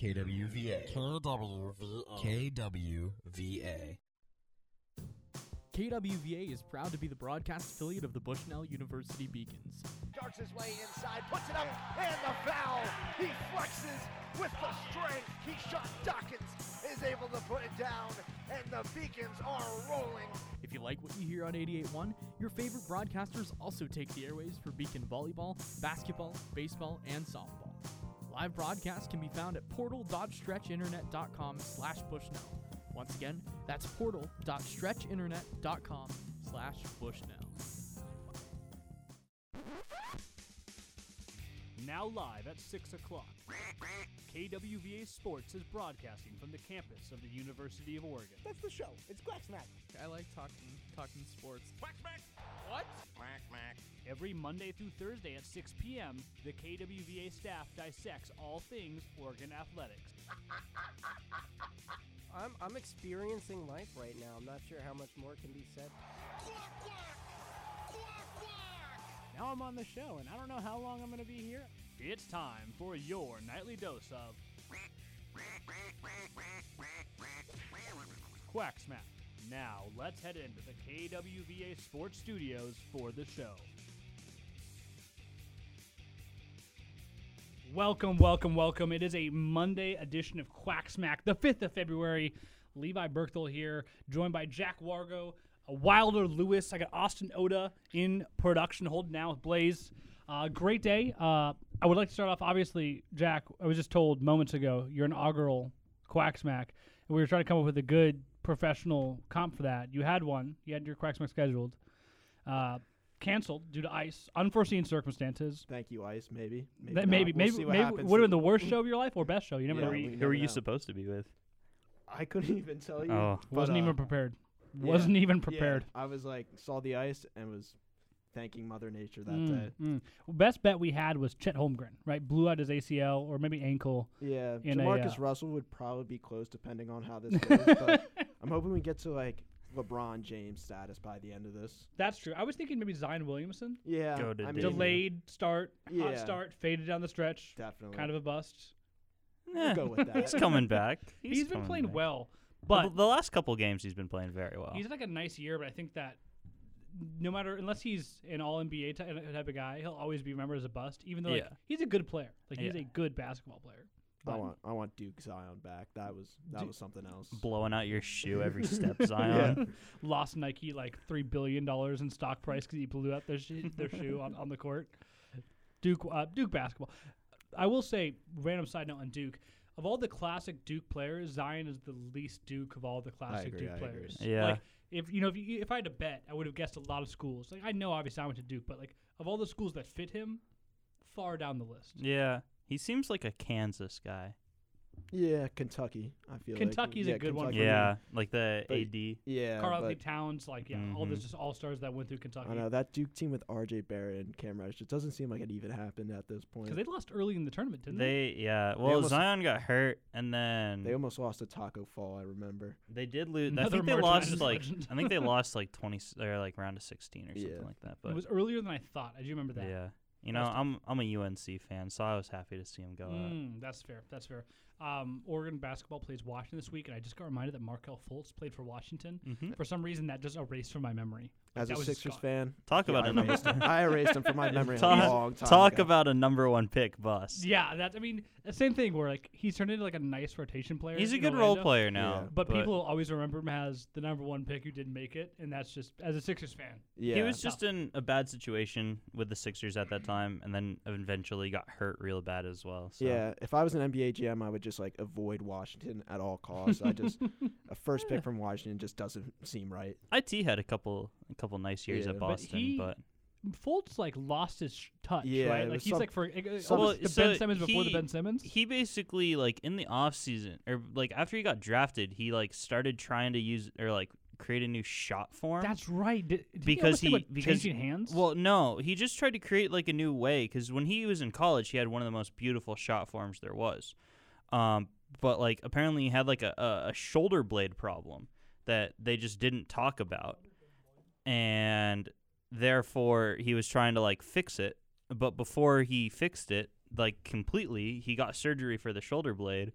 KWVA. KWVA. KWVA. KWVA is proud to be the broadcast affiliate of the Bushnell University Beacons. Darts his way inside, puts it up, and the foul. He flexes with the strength. He shot Dawkins, is able to put it down, and the Beacons are rolling. If you like what you hear on 88.1, your favorite broadcasters also take the airwaves for Beacon volleyball, basketball, baseball, and softball. Live broadcasts can be found at portal.stretchinternet.com slash bushnell. Once again, that's portal.stretchinternet.com slash bushnell. Now live at 6 o'clock. KWVA Sports is broadcasting from the campus of the University of Oregon. That's the show. It's Quack Smack. I like talking talking sports. Every Monday through Thursday at 6 p.m., the KWVA staff dissects all things Oregon athletics. I'm I'm experiencing life right now. I'm not sure how much more can be said. Now I'm on the show, and I don't know how long I'm going to be here. It's time for your nightly dose of Quack Smack. Now let's head into the KWVA Sports Studios for the show. Welcome, welcome, welcome. It is a Monday edition of Quack Smack, the 5th of February. Levi Berkthal here, joined by Jack Wargo, Wilder Lewis. I got Austin Oda in production, holding down with Blaze. Uh, great day. Uh, I would like to start off, obviously, Jack, I was just told moments ago your inaugural Quack Smack, and we were trying to come up with a good professional comp for that. You had one, you had your Quack Smack scheduled. Uh, canceled due to ice, unforeseen circumstances. Thank you, Ice. Maybe. Maybe. That not. maybe We'll maybe see what maybe happens. would have been the worst show of your life or best show. You never Yeah, know. we Who never were you know. supposed to be with? I couldn't even tell you. Oh. but, Wasn't uh, even prepared. yeah, Wasn't even yeah, prepared. I was like, saw the ice and was thanking Mother Nature that Mm, day. mm. Well, best bet we had was Chet Holmgren, right? Blew out his ACL or maybe ankle. Yeah, In a, Jamarcus uh, Russell would probably be close depending on how this goes. but I'm hoping we get to like LeBron James status by the end of this. That's true. I was thinking maybe Zion Williamson. Yeah, Go to I mean, Delayed start, hot Yeah. start, faded down the stretch. Definitely. Kind of a bust. Eh, go with that. He's coming back. he's been coming playing back. well, But but the last couple games, he's been playing very well. he's had like a nice year. But I think that no matter unless he's an All NBA ty- type of guy, he'll always be remembered as a bust. Even though like, Yeah. he's a good player, like he's Yeah. a good basketball player. I want I want Duke Zion back. That was that Du- was something else. blowing out your shoe every step, Zion. lost Nike like three billion dollars in stock price because he blew out their sh- their shoe on, on the court. Duke uh, Duke basketball. I will say, random side note on Duke. Of all the classic Duke players, Zion is the least Duke of all the classic agree, Duke I agree. players. Yeah. Like, if you know, if you, if I had to bet, I would have guessed a lot of schools. Like I know, obviously, I went to Duke, but like of all the schools that fit him, far down the list. Yeah, he seems like a Kansas guy. Yeah, Kentucky. I feel like Kentucky's a like, good one Yeah, like the But- AD. Yeah, Karl-Anthony Towns, like yeah, all the Mhm. just all stars that went through Kentucky. I know that Duke team with R.J. Barrett and Cam Reddish. It doesn't seem like it even happened at this point. Because they lost early in the tournament, didn't they? They yeah. Well, almost- Zion got hurt, and then They almost lost to Tacko Fall. I remember. they did lose. I think they lost like. I think they lost like twenty s- or like round of sixteen or something Yeah. like that. But it was earlier than I thought. I do remember that. yeah, you know, I'm I'm a UNC fan, so I was happy to see him go out. Mm, that's fair. That's fair. Um, Oregon basketball plays Washington this week, and I just got reminded that Markelle Fultz played for Washington. hmm For some reason, that just erased from my memory. As That a Sixers Scott. fan, Talk yeah, about I a number. I erased him from my memory a long time Talk ago. about a number one pick bust. Yeah, that's. I mean, the same thing where like he's turned into like a nice rotation player. He's a in good role player now. Yeah. But, people will always remember him as the number one pick who didn't make it, and that's just as a Sixers fan. Yeah, He was just in a bad situation with the Sixers at that time, and then eventually got hurt real bad as well. So. Yeah, if I was an NBA GM, I would just like avoid Washington at all costs. I just a first pick from Washington just doesn't seem right. It had a couple a couple nice years Yeah. at But Boston, he- but, Fultz like lost his sh- touch, Yeah, right? it Like was he's some- like for some- Well, the so Ben Simmons before the he- Ben Simmons. he basically like in the off season or like after he got drafted, he like started trying to use or like create a new shot form. That's right. Did, did because he, he almost about because changing hands. Well, no, he just tried to create like a new way because when he was in college, he had one of the most beautiful shot forms there was. Um, but like apparently he had like a, a, a shoulder blade problem that they just didn't talk about, and therefore he was trying to like fix it. But before he fixed it, like completely, he got surgery for the shoulder blade,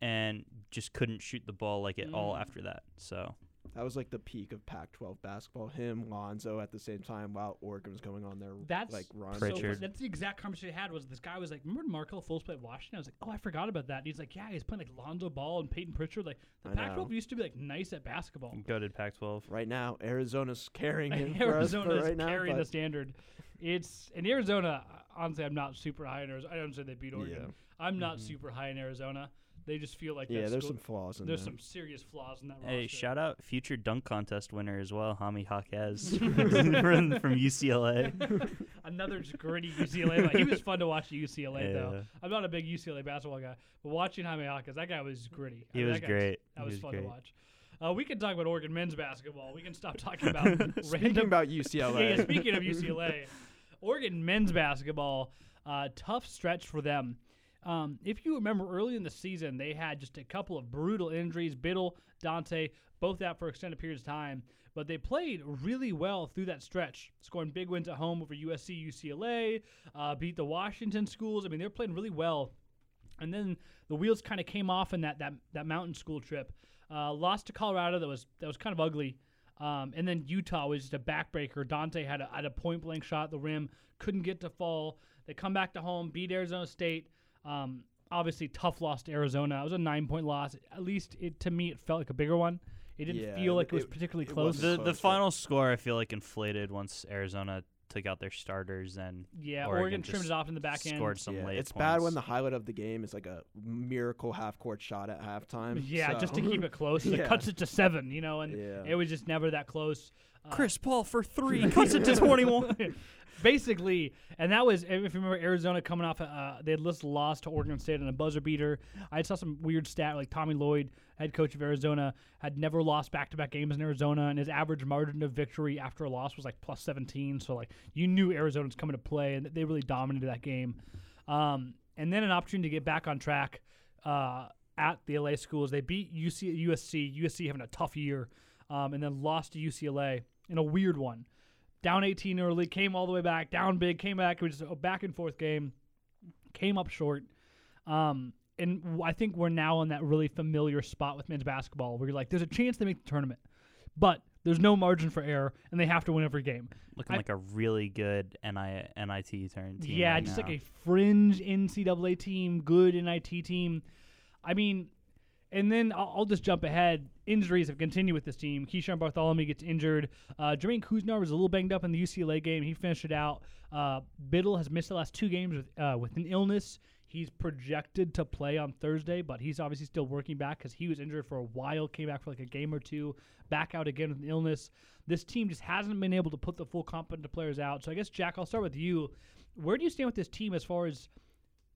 and just couldn't shoot the ball like at all Mm. after that. So That was like the peak of Pac-12 basketball. Him, Lonzo, at the same time while Oregon was going on their That's like run. So that's the exact conversation I had. Was this guy was like, remember when Markelle Fultz played Washington? I was like, oh, I forgot about that. And he's like, yeah, he's playing like Lonzo Ball and Payton Pritchard. Like the I Pac-12 know. used to be like nice at basketball. go to Pac-12. Right now, Arizona's carrying him for us Arizona is right carrying but the standard. It's in Arizona. Honestly, I'm not super high in Arizona. I don't say they beat Oregon. Yeah. I'm not Mhm. super high in Arizona. They just feel like yeah, that there's school- some flaws in there. there's there. some serious flaws in that Hey, roster. shout out future dunk contest winner as well, Jaime Jaquez from, from UCLA. Another just gritty UCLA. But he was fun to watch at UCLA though. I'm not a big UCLA basketball guy, but watching Jaime Jaquez, that guy was gritty. I He mean, was that guy great. That was, was fun great. to watch. Uh, we can talk about Oregon men's basketball. We can stop talking about Speaking random. about UCLA, yeah, speaking of UCLA, Oregon men's basketball, uh, tough stretch for them. Um, if you remember early in the season, they had just a couple of brutal injuries. Bittle, Dante, both out for extended periods of time, but they played really well through that stretch, scoring big wins at home over USC, UCLA, uh, beat the Washington schools. I mean, they're playing really well. And then the wheels kind of came off in that that that mountain school trip. Uh, lost to Colorado, that was that was kind of ugly. Um, and then Utah was just a backbreaker. Dante had a, had a point blank shot at the rim, couldn't get to fall. They come back to home, beat Arizona State. Um, obviously, tough loss to Arizona. It was a nine point loss. At least it to me, it felt like a bigger one. It didn't Yeah, feel like it was particularly it close. The close, the but- final score I feel like inflated once Arizona took out their starters and yeah, Oregon Oregon, trimmed it off in the back end. scored some yeah, late it's bad when the highlight of the game is like a miracle half-court shot at halftime. Yeah, just to keep it close. It cuts it to seven, you know, and Yeah. it was just never that close. Uh, Chris Paul for three cuts it to 21. basically, and that was if you remember Arizona coming off, uh, they had just lost to Oregon State on a buzzer beater. I saw some weird stat like Tommy Lloyd, head coach of Arizona, had never lost back-to-back games in Arizona, and his average margin of victory after a loss was like plus 17. So like you knew Arizona was coming to play, and they really dominated that game. Um, and then an opportunity to get back on track uh, at the LA schools. They beat UC, USC, USC having a tough year, um, and then lost to UCLA in a weird one down 18 early, came all the way back, down big, came back. It was a back and forth game, came up short. Um, and I think we're now in that really familiar spot with men's basketball where you're like, there's a chance they make the tournament, but there's no margin for error, and they have to win every game. Looking I- like a really good NI, NIT turn team. yeah, right just now. like a fringe NCAA team, good NIT team. I mean, and then I'll, I'll just jump ahead. Injuries have continued with this team. Keeshawn Barthelemy gets injured. Uh, Jermaine Couisnard was a little banged up in the UCLA game. He finished it out. Uh, Bittle has missed the last two games with uh, with an illness. He's projected to play on Thursday, but he's obviously still working back because he was injured for a while. Came back for like a game or two, back out again with an illness. This team just hasn't been able to put the full complement of players out. So I guess Jack, I'll start with you. Where do you stand with this team as far as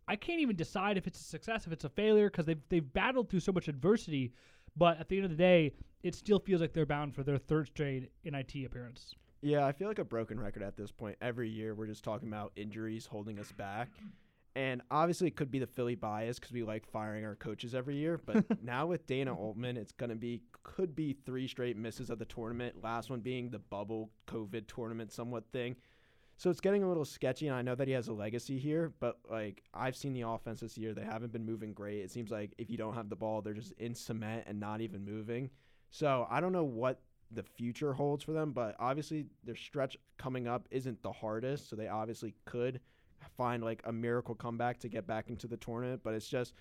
I can't even decide if it's a success, if it's a failure, because they've they've battled through so much adversity. But at the end of the day, it still feels like they're bound for their third straight NIT appearance. Yeah, I feel like a broken record at this point. Every year we're just talking about injuries holding us back. And obviously it could be the Philly bias because we like firing our coaches every year. But now with Dana Altman, it's going to be, could be three straight misses of the tournament. Last one being the bubble COVID tournament somewhat thing. So it's getting a little sketchy. And I know that he has a legacy here, but like I've seen the offense this year. They haven't been moving great. It seems like if you don't have the ball, they're just in cement and not even moving. So I don't know what the future holds for them, but obviously their stretch coming up isn't the hardest, so they obviously could find like a miracle comeback to get back into the tournament, but it's just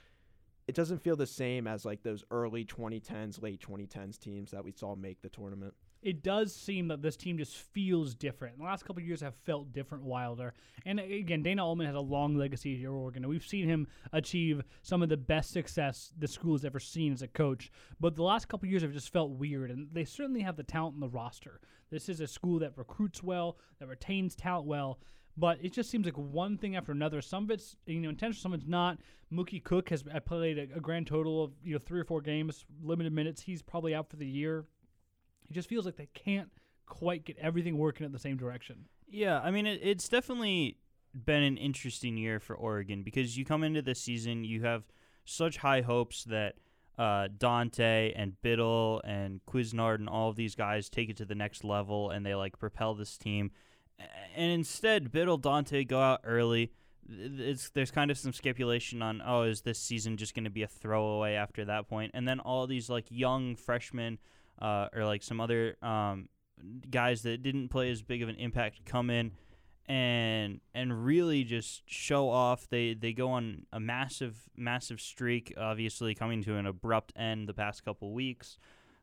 it doesn't feel the same as like those early 2010s, late 2010s teams that we saw make the tournament. It does seem that this team just feels different. The last couple years have felt different, wilder. And again, Dana Altman has a long legacy here at Oregon. We've seen him achieve some of the best success the school has ever seen as a coach. But the last couple years have just felt weird, and they certainly have the talent in the roster. This is a school that recruits well, that retains talent well. But it just seems like one thing after another. Some of it's you know intentional, some of it's not. Mookie Cook has played a, a grand total of you know three or four games, limited minutes. He's probably out for the year. It just feels like they can't quite get everything working in the same direction. Yeah, I mean, it, it's definitely been an interesting year for Oregon because you come into this season, you have such high hopes that uh, Dante and Bittle and Couisnard and all of these guys take it to the next level and they like propel this team. And instead, Bittle, Dante go out early. it's there's kind of some speculation on oh is this season just going to be a throwaway after that point and then all these like young freshmen uh, or like some other um, guys that didn't play as big of an impact come in and and really just show off. They they go on a massive massive streak obviously coming to an abrupt end the past couple weeks.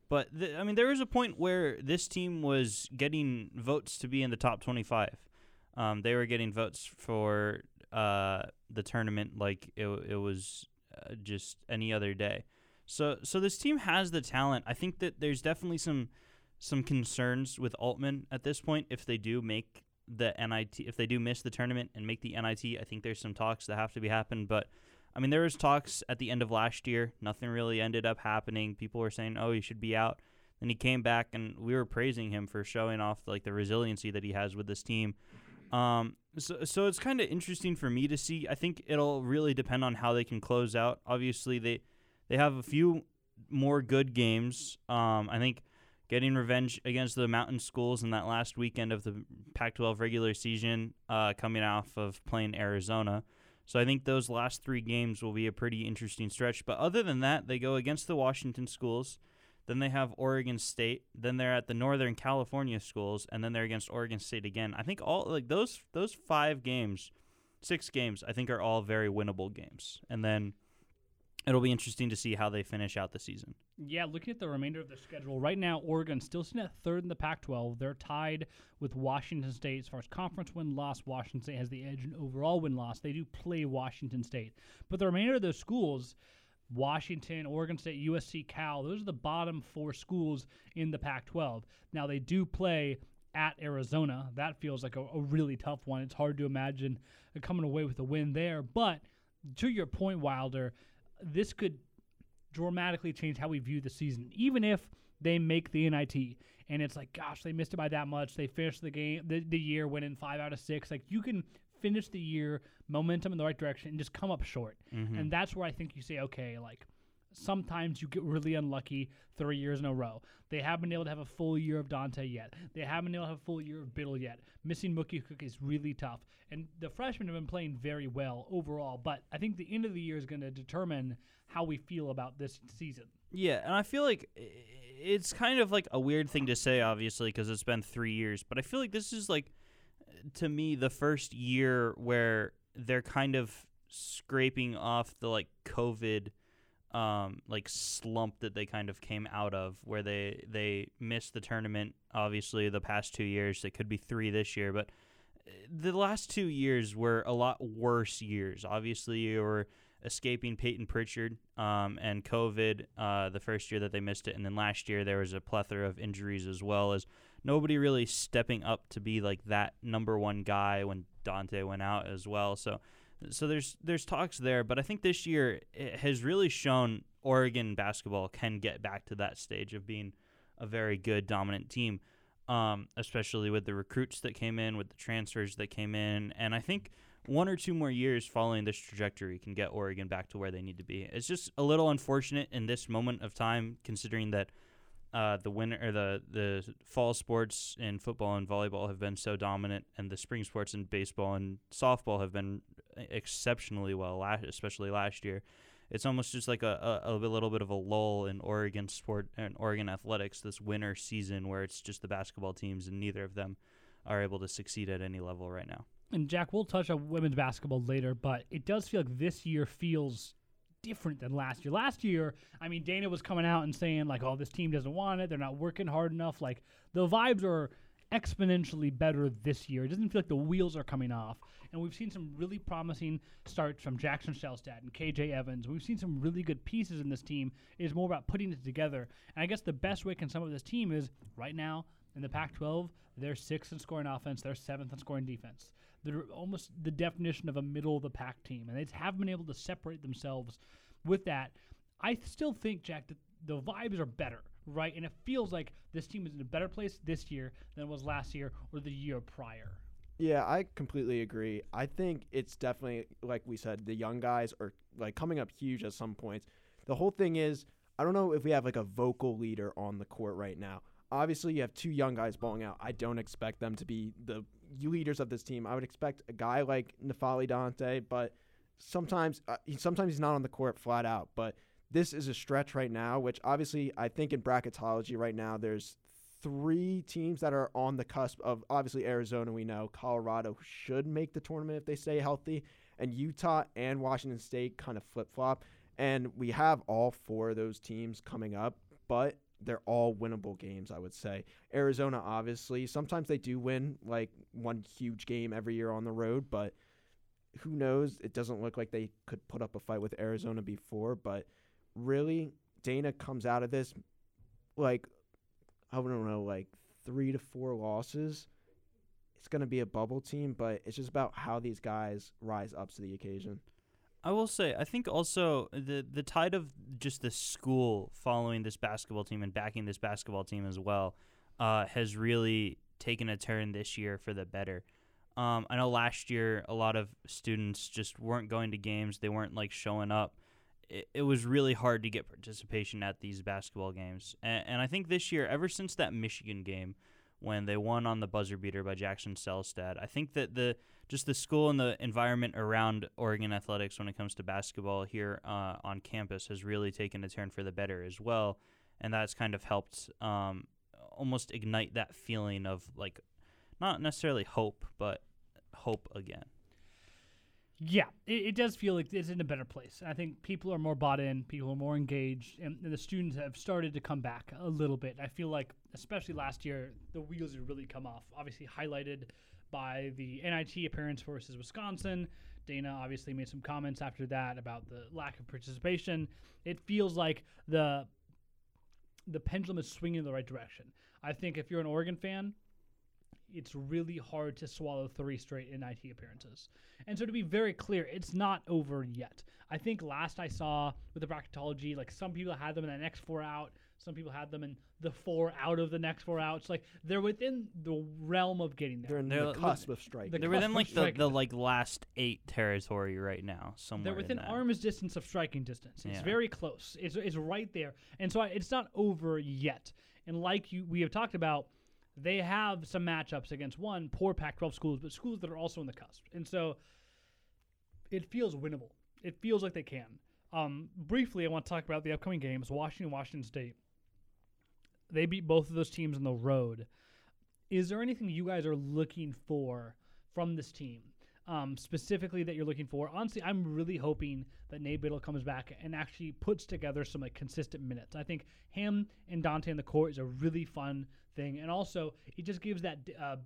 But th- I mean there was a point where this team was getting votes to be in the top 25 um, they were getting votes for uh, the tournament like it, it was uh, just any other day. So so this team has the talent. I think that there's definitely some some concerns with Altman at this point if they do make the NIT if they do miss the tournament and make the NIT. I think there's some talks that have to be happened, but I mean there was talks at the end of last year. Nothing really ended up happening. People were saying, "Oh, he should be out." Then he came back and we were praising him for showing off like the resiliency that he has with this team. Um, so, so it's kind of interesting for me to see. I think it'll really depend on how they can close out. Obviously, they they have a few more good games. Um, I think getting revenge against the Mountain Schools in that last weekend of the Pac-12 regular season, uh, coming off of playing Arizona. So I think those last three games will be a pretty interesting stretch. But other than that, they go against the Washington schools. Then they have Oregon State. Then they're at the Northern California schools, and then they're against Oregon State again. I think all like those those five games, six games, I think are all very winnable games. And then it'll be interesting to see how they finish out the season. Yeah, looking at the remainder of the schedule, right now Oregon still sitting at third in the Pac-12. They're tied with Washington State as far as conference win loss. Washington State has the edge in overall win loss. They do play Washington State, but the remainder of those schools. Washington, Oregon State, USC, Cal. Those are the bottom four schools in the Pac 12. Now, they do play at Arizona. That feels like a, a, really tough one. It's hard to imagine coming away with a win there. But to your point, Wilder, this could dramatically change how we view the season, even if they make the NIT. And it's like, gosh, they missed it by that much. They finished the game, the, the year winning five out of six. Like, you can finish the year momentum in the right direction and just come up short. Mm-hmm. And that's where I think you say, okay, like sometimes you get really unlucky three years in a row. They haven't been able to have a full year of Dante yet. They haven't been able to have a full year of Bittle yet. Missing Mookie Cook is really tough. And the freshmen have been playing very well overall, but I think the end of the year is going to determine how we feel about this season. Yeah, and I feel like it's kind of like a weird thing to say, obviously, because it's been three years, but I feel like this is like to me the first year where they're kind of scraping off the like COVID um, like slump that they kind of came out of where they they missed the tournament obviously the past two years it could be three this year but uh, the last two years were a lot worse years obviously you were escaping Payton Pritchard um, and COVID uh, the first year that they missed it and then last year there was a plethora of injuries as well as nobody really stepping up to be like that number one guy when Dante went out as well. So so there's there's talks there, but I think this year it has really shown Oregon basketball can get back to that stage of being a very good dominant team, um, especially with the recruits that came in, with the transfers that came in, and I think one or two more years following this trajectory can get Oregon back to where they need to be. It's just a little unfortunate in this moment of time, considering that uh, the winter or the the fall sports in football and volleyball have been so dominant, and the spring sports in baseball and softball have been exceptionally well, last, especially last year. It's almost just like a, a, a little bit of a lull in Oregon sport and Oregon athletics this winter season, where it's just the basketball teams, and neither of them are able to succeed at any level right now. And Jack, we'll touch on women's basketball later, but it does feel like this year feels different than last year. Last year, I mean, Dana was coming out and saying like, "Oh, this team doesn't want it. They're not working hard enough." Like the vibes are exponentially better this year. It doesn't feel like the wheels are coming off. And we've seen some really promising starts from Jackson Shelstad and KJ Evans. We've seen some really good pieces in this team. It is more about putting it together. And I guess the best way can sum up this team is right now in the Pac 12, they're sixth in scoring offense, they're seventh in scoring defense. They're almost the definition of a middle of the pack team. And they haven't been able to separate themselves with that. I still think, Jack, that the vibes are better right? And it feels like this team is in a better place this year than it was last year or the year prior. Yeah, I completely agree. I think it's definitely like we said, the young guys are like coming up huge at some points. The whole thing is, I don't know if we have like a vocal leader on the court right now. Obviously, you have two young guys balling out. I don't expect them to be the leaders of this team. I would expect a guy like N'Faly Dante, but sometimes uh, sometimes he's not on the court flat out. But this is a stretch right now, which obviously I think in bracketology right now there's three teams that are on the cusp of obviously Arizona. We know Colorado should make the tournament if they stay healthy, and Utah and Washington State kind of flip flop. And we have all four of those teams coming up, but they're all winnable games, I would say. Arizona, obviously, sometimes they do win like one huge game every year on the road, but who knows? It doesn't look like they could put up a fight with Arizona before, but really, Dana comes out of this like, I don't know, like three to four losses. It's going to be a bubble team, but it's just about how these guys rise up to the occasion. I will say, I think also the the tide of just the school following this basketball team and backing this basketball team as well uh, has really taken a turn this year for the better. Um, I know last year a lot of students just weren't going to games; they weren't like showing up. It, it was really hard to get participation at these basketball games, and, and I think this year, ever since that Michigan game when they won on the buzzer beater by Jackson Shelstad, I think that the just the school and the environment around Oregon athletics when it comes to basketball here uh, on campus has really taken a turn for the better as well, and that's kind of helped um, almost ignite that feeling of like not necessarily hope, but hope again. Yeah, it, it does feel like it's in a better place. I think people are more bought in, people are more engaged, and, and the students have started to come back a little bit. I feel like, especially last year, the wheels really come off. Obviously, highlighted by the NIT appearance versus Wisconsin. Dana obviously made some comments after that about the lack of participation. It feels like the the pendulum is swinging in the right direction. I think if you're an Oregon fan, it's really hard to swallow three straight NIT appearances. And so to be very clear, it's not over yet. I think last I saw with the bracketology, like some people had them in the next four out, some people had them in the four out of the next four outs. Like they're within the realm of getting there. They're in They're- the cusp of striking. The They're within like the, the like last eight territory right now. Somewhere They're within arm's distance of striking distance. It's Yeah. very close. It's, it's right there, and so I, it's not over yet. And like you, we have talked about, they have some matchups against one poor Pac-12 schools, but schools that are also in the cusp. And so it feels winnable. It feels like they can. Um, briefly, I want to talk about the upcoming games: Washington, Washington State. They beat both of those teams on the road. Is there anything you guys are looking for from this team? um, specifically that you're looking for. Honestly, I'm really hoping that Nate Bittle comes back and actually puts together some like consistent minutes. I think him and Dante in the court is a really fun thing, and also it just gives that uh,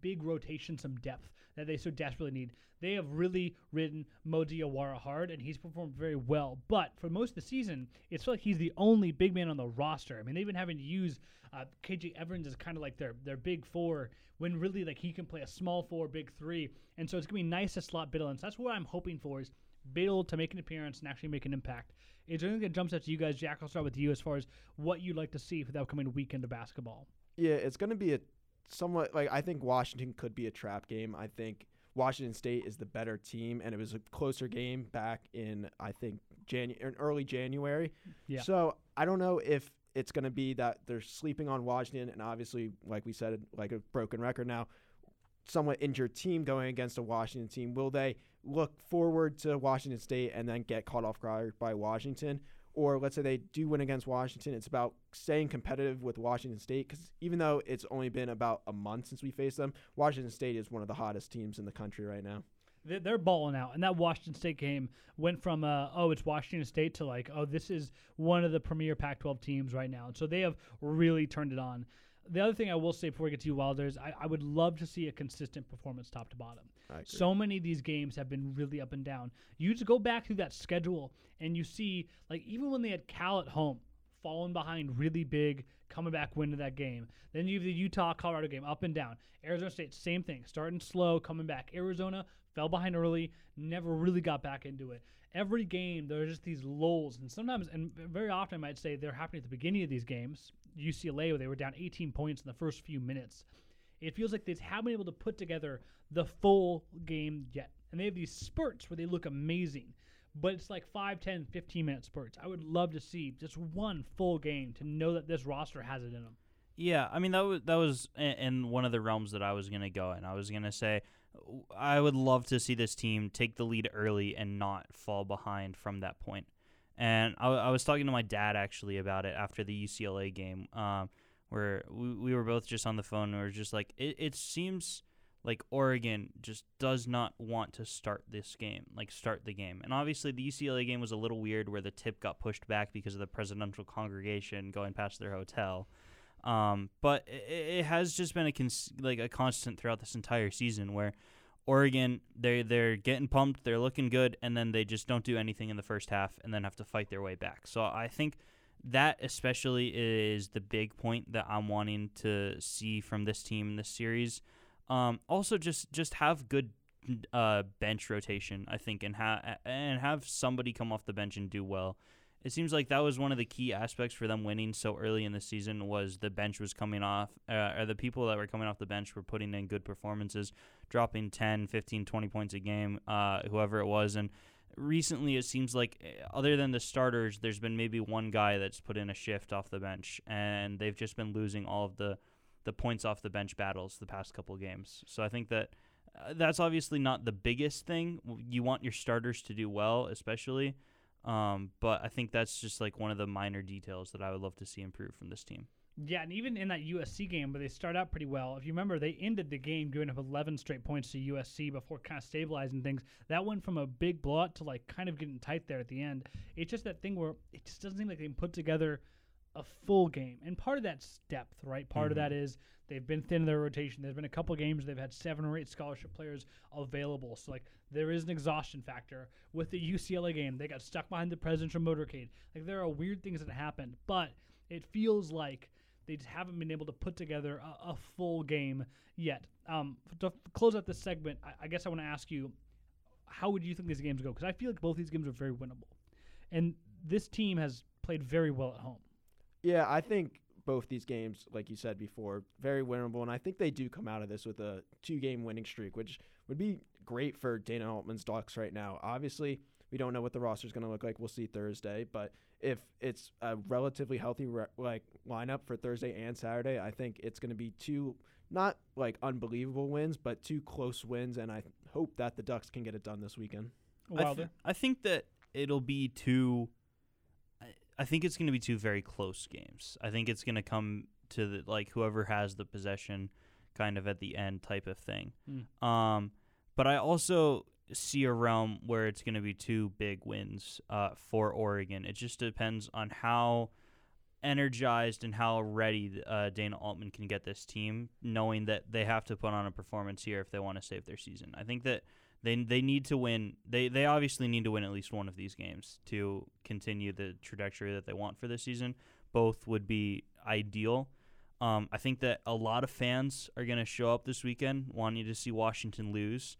big rotation some depth that they so desperately need. They have really ridden Modi Awara hard, and he's performed very well. But for most of the season, it's like he's the only big man on the roster. I mean, they've been having to use uh, KJ Evans as kind of like their their big four when really like he can play a small four, big three, and so it's gonna be nice to slot Bittle in. So that's what I'm hoping for is Bittle to make an appearance and actually make an impact. Is there anything that jumps out to you guys, Jack? I'll start with you as far as what you'd like to see for the upcoming weekend of basketball. Yeah, it's going to be a somewhat like I think Washington could be a trap game. I think Washington State is the better team, and it was a closer game back in I think Janu- in early January. Yeah. So I don't know if it's going to be that they're sleeping on Washington, and obviously, like we said, like a broken record now, somewhat injured team going against a Washington team. Will they look forward to Washington State and then get caught off guard by Washington? Or let's say they do win against Washington, it's about staying competitive with Washington State because even though it's only been about a month since we faced them, Washington State is one of the hottest teams in the country right now. They're, balling out, and that Washington State game went from uh, oh it's Washington State to like oh this is one of the premier Pac-12 teams right now, and so they have really turned it on. The other thing I will say before we get to you Wilders, I, I would love to see a consistent performance top to bottom. So many of these games have been really up and down. You just go back through that schedule and you see, like, even when they had Cal at home, falling behind really big, coming back, winning that game. Then you have the Utah Colorado game, up and down. Arizona State, same thing, starting slow, coming back. Arizona fell behind early, never really got back into it. Every game, there are just these lulls, and sometimes, and very often, I might say, they're happening at the beginning of these games. UCLA, where they were down 18 points in the first few minutes. It feels like they haven't been able to put together the full game yet. And they have these spurts where they look amazing, but it's like 5, 10, 15 minute spurts. I would love to see just one full game to know that this roster has it in them. Yeah, I mean that was that was in one of the realms that I was gonna go in. I was gonna say I would love to see this team take the lead early and not fall behind from that point. And I was talking to my dad actually about it after the UCLA game, um, where we, we were both just on the phone. and We were just like, it, it seems like Oregon just does not want to start this game, like start the game. And obviously, the UCLA game was a little weird where the tip got pushed back because of the presidential congregation going past their hotel. Um, but it, it has just been a cons- like a constant throughout this entire season where Oregon they they're getting pumped, they're looking good, and then they just don't do anything in the first half, and then have to fight their way back. So I think that especially is the big point that I'm wanting to see from this team in this series. Um, also, just just have good uh, bench rotation, I think, and ha- and have somebody come off the bench and do well. It seems like that was one of the key aspects for them winning so early in the season was the bench was coming off, uh, or the people that were coming off the bench were putting in good performances, dropping 10, 15, 20 points a game, uh, whoever it was. And recently it seems like, eh, other than the starters, there's been maybe one guy that's put in a shift off the bench, and they've just been losing all of the, the points off the bench battles the past couple games. So I think that uh, that's obviously not the biggest thing. You want your starters to do well, especially. Um, but I think that's just like one of the minor details that I would love to see improve from this team. Yeah, and even in that USC game where they start out pretty well, if you remember, they ended the game giving up 11 straight points to USC before kind of stabilizing things. That went from a big blowout to like kind of getting tight there at the end. It's just that thing where it just doesn't seem like they can put together a full game. And part of that's depth, right? Part of that is they've been thin in their rotation. There's been a couple games they've had seven or eight scholarship players available. So like there is an exhaustion factor. With the UCLA game, they got stuck behind the presidential motorcade. Like there are weird things that happened, but it feels like they just haven't been able to put together a, a full game yet. Um, to f- close out this segment, I, I guess I want to ask you, how would you think these games go? Because I feel like both these games are very winnable, and this team has played very well at home. Yeah, I think both these games, like you said before, very winnable, and I think they do come out of this with a two-game winning streak, which would be great for Dana Altman's Ducks right now. Obviously, we don't know what the roster is going to look like. We'll see Thursday, but if it's a relatively healthy re- like lineup for Thursday and Saturday, I think it's going to be two not like unbelievable wins, but two close wins, and I hope that the Ducks can get it done this weekend. I, th- I think that it'll be two. I, think it's going to be two very close games. I think it's going to come to the like whoever has the possession, kind of at the end type of thing. Hmm. Um, but I also see a realm where it's going to be two big wins uh, for Oregon. It just depends on how energized and how ready uh, Dana Altman can get this team, knowing that they have to put on a performance here if they want to save their season. I think that they they need to win. They they obviously need to win at least one of these games to continue the trajectory that they want for this season. Both would be ideal. Um, I think that a lot of fans are going to show up this weekend wanting to see Washington lose.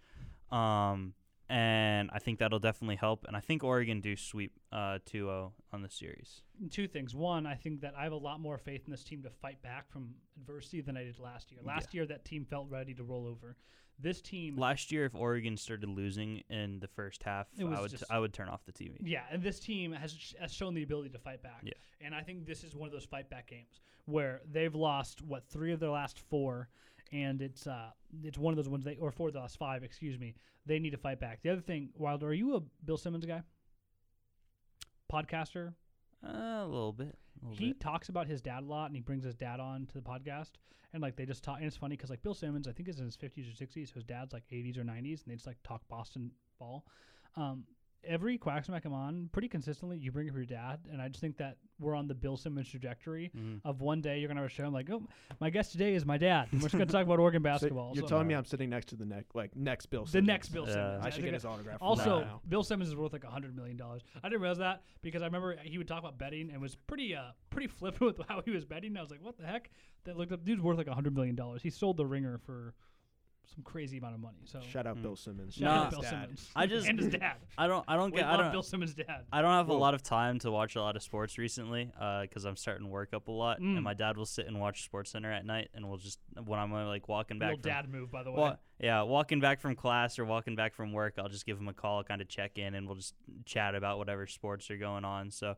Um, and I think that'll definitely help. And I think Oregon do sweep uh, 2-0 on the series. two things. One, I think that I have a lot more faith in this team to fight back from adversity than I did last year. Last year, that team felt ready to roll over. This team, Last year, if Oregon started losing in the first half, I would just- I would turn off the TV. Yeah, and this team has, has shown the ability to fight back. Yeah. And I think this is one of those fight back games where they've lost what three of their last four, and it's uh it's one of those ones they or four of the last five, excuse me. They need to fight back. The other thing, Wilder, are you a Bill Simmons guy? Podcaster. Uh, a little bit. He bit. talks about his dad a lot, and he brings his dad on to the podcast, and like they just talk. And it's funny because like Bill Simmons, I think is in his fifties or sixties, so his dad's like eighties or nineties, and they just like talk Boston ball. Um, every Quacksmack I'm on, pretty consistently, you bring up your dad, and I just think that we're on the Bill Simmons trajectory Mhm. of one day you're gonna have a show. I'm like, oh, my guest today is my dad, and we're just gonna talk about Oregon So basketball. you're So- telling me I'm sitting next to the next like next Bill. Simmons. The next Bill Yeah. Simmons. I I should get his autograph. Also, now. Bill Simmons is worth like a hundred million dollars. I didn't realize that because I remember he would talk about betting and was pretty uh pretty flippant with how he was betting. I was like, what the heck? That looked up. Dude's worth like a hundred million dollars. He sold the Ringer for some crazy amount of money. So shout out Mm. Bill Simmons. shout Nah. out His Bill dad. Simmons. I just- and his dad. I don't. I don't We get. I love don't. Bill Simmons' dad. I don't have Whoa. a lot of time to watch a lot of sports recently because I'm starting to work up a lot, Mm. and my dad will sit and watch Sports Center at night, and we'll just when I'm uh, like walking back Little from dad move, by the way. Wa- yeah, walking back from class or walking back from work, I'll just give him a call, kind of check in, and we'll just chat about whatever sports are going on. So uh,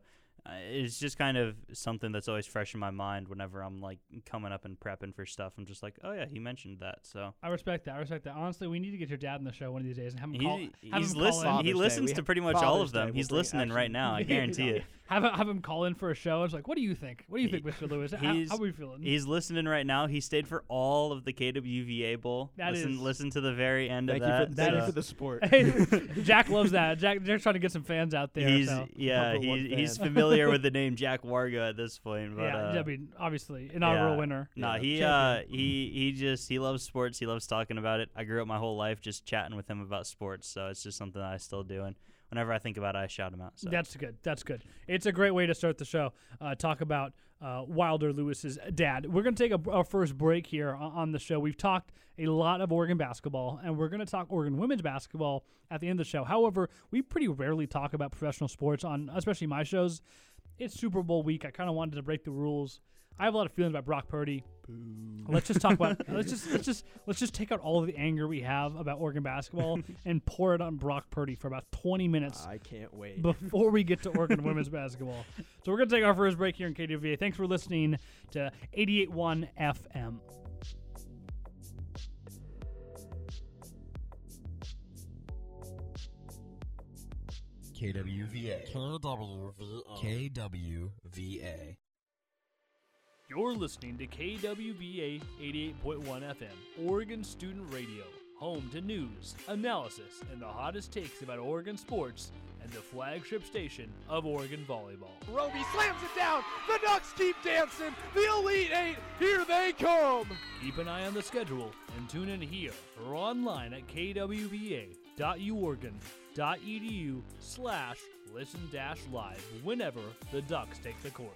it's just kind of something that's always fresh in my mind whenever I'm like coming up and prepping for stuff. I'm just like, oh yeah, he mentioned that. So I respect that. I respect that. Honestly, we need to get your dad on the show one of these days and have him he, call. have he's him call listening. He Father's Day. listens to pretty much all of them. Day, we'll he's listening right now. I guarantee it. Have, have him call in for a show. I was like, what do you think? What do you think, Mr. Lewis? How, He's- how are we feeling? He's listening right now. He stayed for all of the KWVA Bowl. That listen, is- listen to the very end Thank of you that. for, thank you so- for the sport. Jack loves that. Jack, Jack's trying to get some fans out there. He's so. yeah, Number he, he's fan. Familiar with the name Jack Wargo at this point. But, yeah, uh, I mean, obviously, inaugural yeah. winner. No, Yeah, he uh he he just he loves sports. He loves talking about it. I grew up my whole life just chatting with him about sports, so it's just something that I still do. And whenever I think about it, I shout them out. So That's good. That's good. It's a great way to start the show. Uh, talk about uh, Wilder Lewis's dad. We're going to take a, our first break here on, the show. We've talked a lot of Oregon basketball, and we're going to talk Oregon women's basketball at the end of the show. However, we pretty rarely talk about professional sports on, especially my shows. It's Super Bowl week. I kind of wanted to break the rules. I have a lot of feelings about Brock Purdy. Let's just talk about let's just let's just let's just take out all of the anger we have about Oregon basketball and pour it on Brock Purdy for about 20 minutes I can't wait. before we get to Oregon women's basketball. So we're going to take our first break here in KWVA. Thanks for listening to 88.1 FM. KWVA. KWVA. KWVA. You're listening to KWVA 88.1 FM, Oregon Student Radio, home to news, analysis, and the hottest takes about Oregon sports, and the flagship station of Oregon volleyball. Roby slams it down. The Ducks keep dancing. The Elite Eight, here they come. Keep an eye on the schedule and tune in here or online at kwva.uoregon.edu slash listen dash live whenever the Ducks take the court.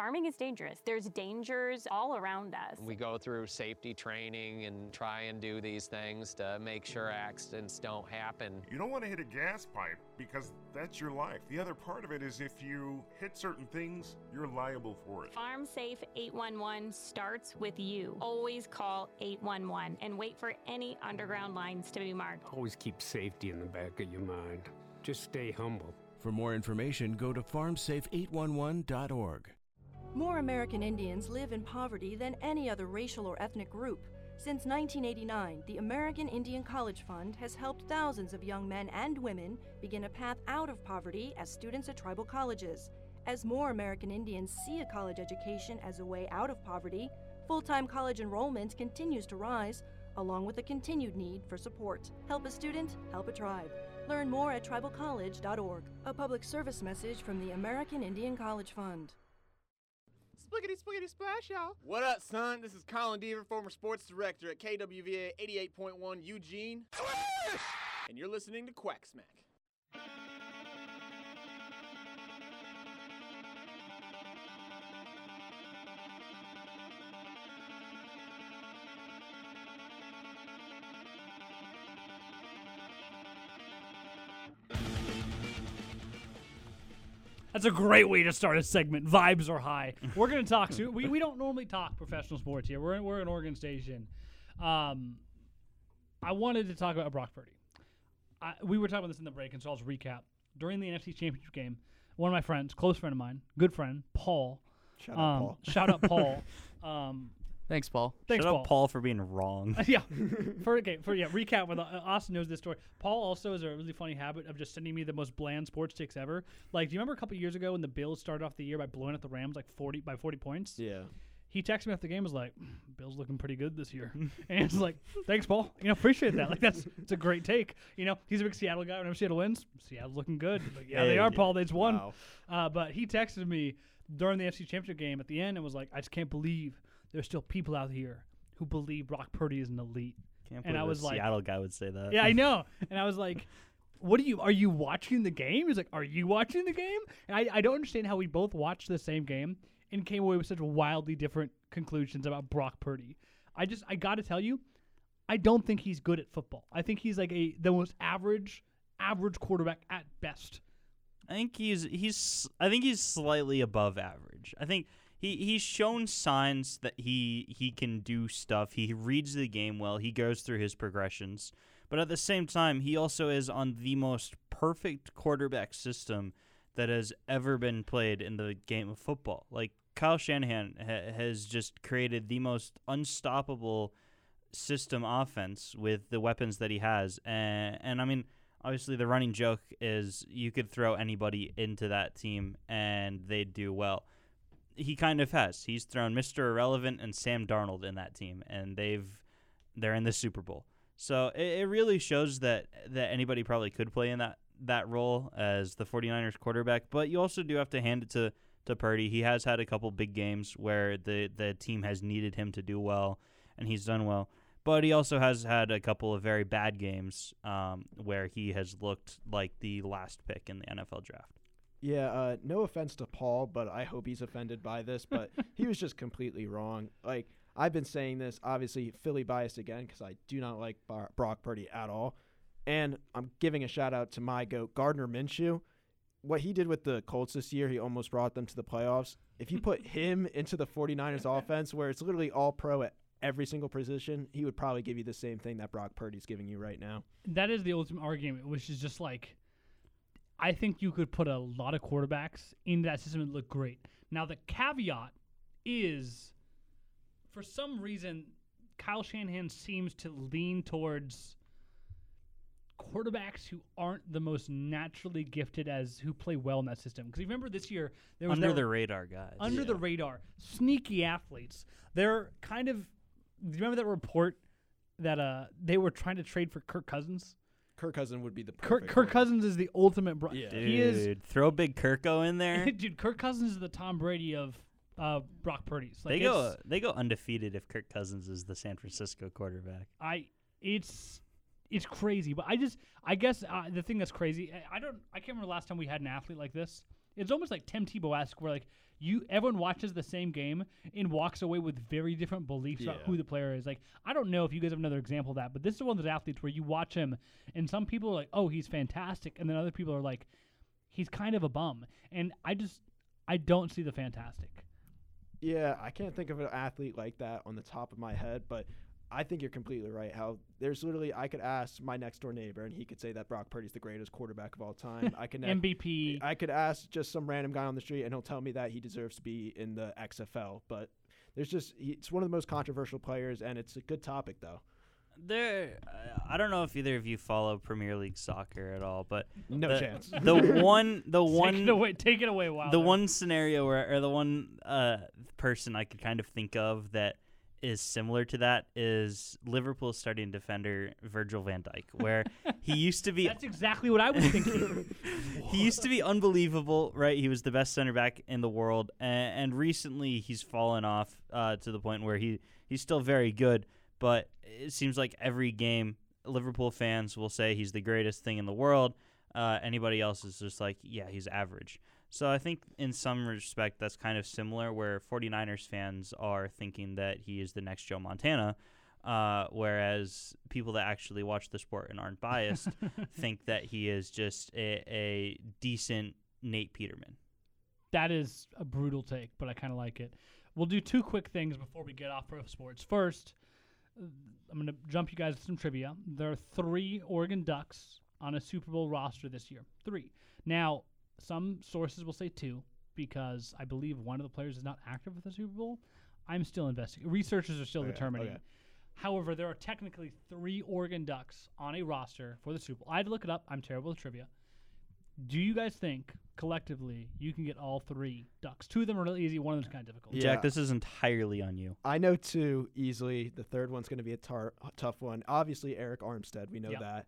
Farming is dangerous. There's dangers all around us. We go through safety training and try and do these things to make sure accidents don't happen. You don't want to hit a gas pipe because that's your life. The other part of it is if you hit certain things, you're liable for it. Farm Safe 811 starts with you. Always call 811 and wait for any underground lines to be marked. Always keep safety in the back of your mind. Just stay humble. For more information, go to farmsafe811.org. More American Indians live in poverty than any other racial or ethnic group. Since 1989, the American Indian College Fund has helped thousands of young men and women begin a path out of poverty as students at tribal colleges. As more American Indians see a college education as a way out of poverty, full time college enrollment continues to rise, along with a continued need for support. Help a student, help a tribe. Learn more at tribalcollege.org. A public service message from the American Indian College Fund. Spliggity spliggity splash, y'all. What up, son? This is Colin Deaver, former sports director at KWVA 88.1 Eugene. And you're listening to Quack Smack. That's a great way to start a segment. Vibes are high. We're going to talk. So we, we don't normally talk professional sports here. We're, we're an Oregon station. Um, I wanted to talk about Brock Purdy. I, we were talking about this in the break, and so I'll just recap. During the NFC Championship game, one of my friends, close friend of mine, good friend, Paul. Shout out, um, Paul. Shout out, Paul. Um, Thanks, Paul. Thanks, Shout Paul. out Paul for being wrong. yeah. For okay, for yeah, recap with uh, Austin knows this story. Paul also has a really funny habit of just sending me the most bland sports takes ever. Like, do you remember a couple years ago when the Bills started off the year by blowing out the Rams like forty by forty points? Yeah. He texted me after the game was like, "Bills looking pretty good this year," and it's like, "Thanks, Paul. You know, appreciate that. Like, that's it's a great take. You know, he's a big Seattle guy. Whenever Seattle wins, Seattle's looking good. Like, yeah, they are, yeah. Paul. They just won. Wow. Uh, but he texted me during the FC Championship game at the end and was like, "I just can't believe there's still people out here who believe Brock Purdy is an elite." Can't and I was like, Seattle guy would say that. "Yeah, I know." And I was like, "What are you? Are you watching the game?" He's like, "Are you watching the game?" And I, I don't understand how we both watched the same game and came away with such wildly different conclusions about Brock Purdy. I just, I got to tell you, I don't think he's good at football. I think he's like a the most average, average quarterback at best. I think he's he's I think he's slightly above average. I think he he's shown signs that he he can do stuff. He reads the game well. He goes through his progressions. But at the same time, he also is on the most perfect quarterback system that has ever been played in the game of football. Like Kyle Shanahan ha- has just created the most unstoppable system offense with the weapons that he has, and and I mean obviously the running joke is you could throw anybody into that team and they'd do well. He kind of has. He's thrown Mr. Irrelevant and Sam Darnold in that team, and they've they're in the Super Bowl. So it, it really shows that that anybody probably could play in that that role as the 49ers quarterback, but you also do have to hand it to to Purdy. He has had a couple big games where the the team has needed him to do well, and he's done well. But he also has had a couple of very bad games um, where he has looked like the last pick in the NFL draft. Yeah, uh, no offense to Paul, but I hope he's offended by this. But he was just completely wrong. Like I've been saying this, obviously Philly biased again because I do not like Bar- Brock Purdy at all. And I'm giving a shout out to my goat Gardner Minshew. What he did with the Colts this year, he almost brought them to the playoffs. If you put him into the 49ers offense, where it's literally all pro at every single position, he would probably give you the same thing that Brock Purdy's giving you right now. That is the ultimate argument, which is just like, I think you could put a lot of quarterbacks in that system and look great. Now the caveat is, for some reason, Kyle Shanahan seems to lean towards quarterbacks who aren't the most naturally gifted as who play well in that system. Because remember this year there was Under the radar guys. under Yeah. the radar, sneaky athletes. They're kind of. Do you remember that report that uh they were trying to trade for Kirk Cousins? Kirk Cousins would be the Kirk, perfect Kirk one. Cousins is the ultimate. Bro- Yeah. He is. Dude, throw Big Kirko in there. Dude, Kirk Cousins is the Tom Brady of uh, Brock Purdy's. Like they go it's- they go undefeated if Kirk Cousins is the San Francisco quarterback. I it's it's crazy, but I just I guess uh, the thing that's crazy. I, I don't I can't remember the last time we had an athlete like this. It's almost like Tim Tebow esque, where like you everyone watches the same game and walks away with very different beliefs about who the player is. Like I don't know if you guys have another example of that, but this is one of those athletes where you watch him and some people are like, oh, he's fantastic, and then other people are like, he's kind of a bum, and I just I don't see the fantastic. Yeah, I can't think of an athlete like that on the top of my head, but I think you're completely right. How there's literally, I could ask my next door neighbor, and he could say that Brock Purdy's the greatest quarterback of all time. I can MVP. I could ask just some random guy on the street, and he'll tell me that he deserves to be in the XFL. But there's just, he, it's one of the most controversial players, and it's a good topic though. There, I don't know if either of you follow Premier League soccer at all, but No the, chance. The one, the Take one, it away, take it away, Wilder. the one scenario where, or the one uh, person I could kind of think of that is similar to that is Liverpool starting defender Virgil van Dijk, where he used to be. That's exactly what I was thinking. he used to be unbelievable, right? He was the best center back in the world, and, and recently he's fallen off uh, to the point where he he's still very good, but it seems like every game Liverpool fans will say he's the greatest thing in the world. Uh, anybody else is just like, yeah, he's average. So I think in some respect that's kind of similar where 49ers fans are thinking that he is the next Joe Montana, uh, whereas people that actually watch the sport and aren't biased think that he is just a, a decent Nate Peterman. That is a brutal take, but I kind of like it. We'll do two quick things before we get off pro sports. First, I'm going to jump you guys to some trivia. There are three Oregon Ducks on a Super Bowl roster this year. Three. Now, some sources will say two because I believe one of the players is not active with the Super Bowl. I'm still investigating. Researchers are still oh, Okay, determining. okay. However, there are technically three Oregon Ducks on a roster for the Super Bowl. I had to look it up. I'm terrible at trivia. Do you guys think collectively you can get all three Ducks? Two of them are really easy. One of them's kind of difficult. Jack, this is entirely on you. I know two easily. The third one's going to be a tar- a tough one. Obviously, Arik Armstead. We know Yeah. that.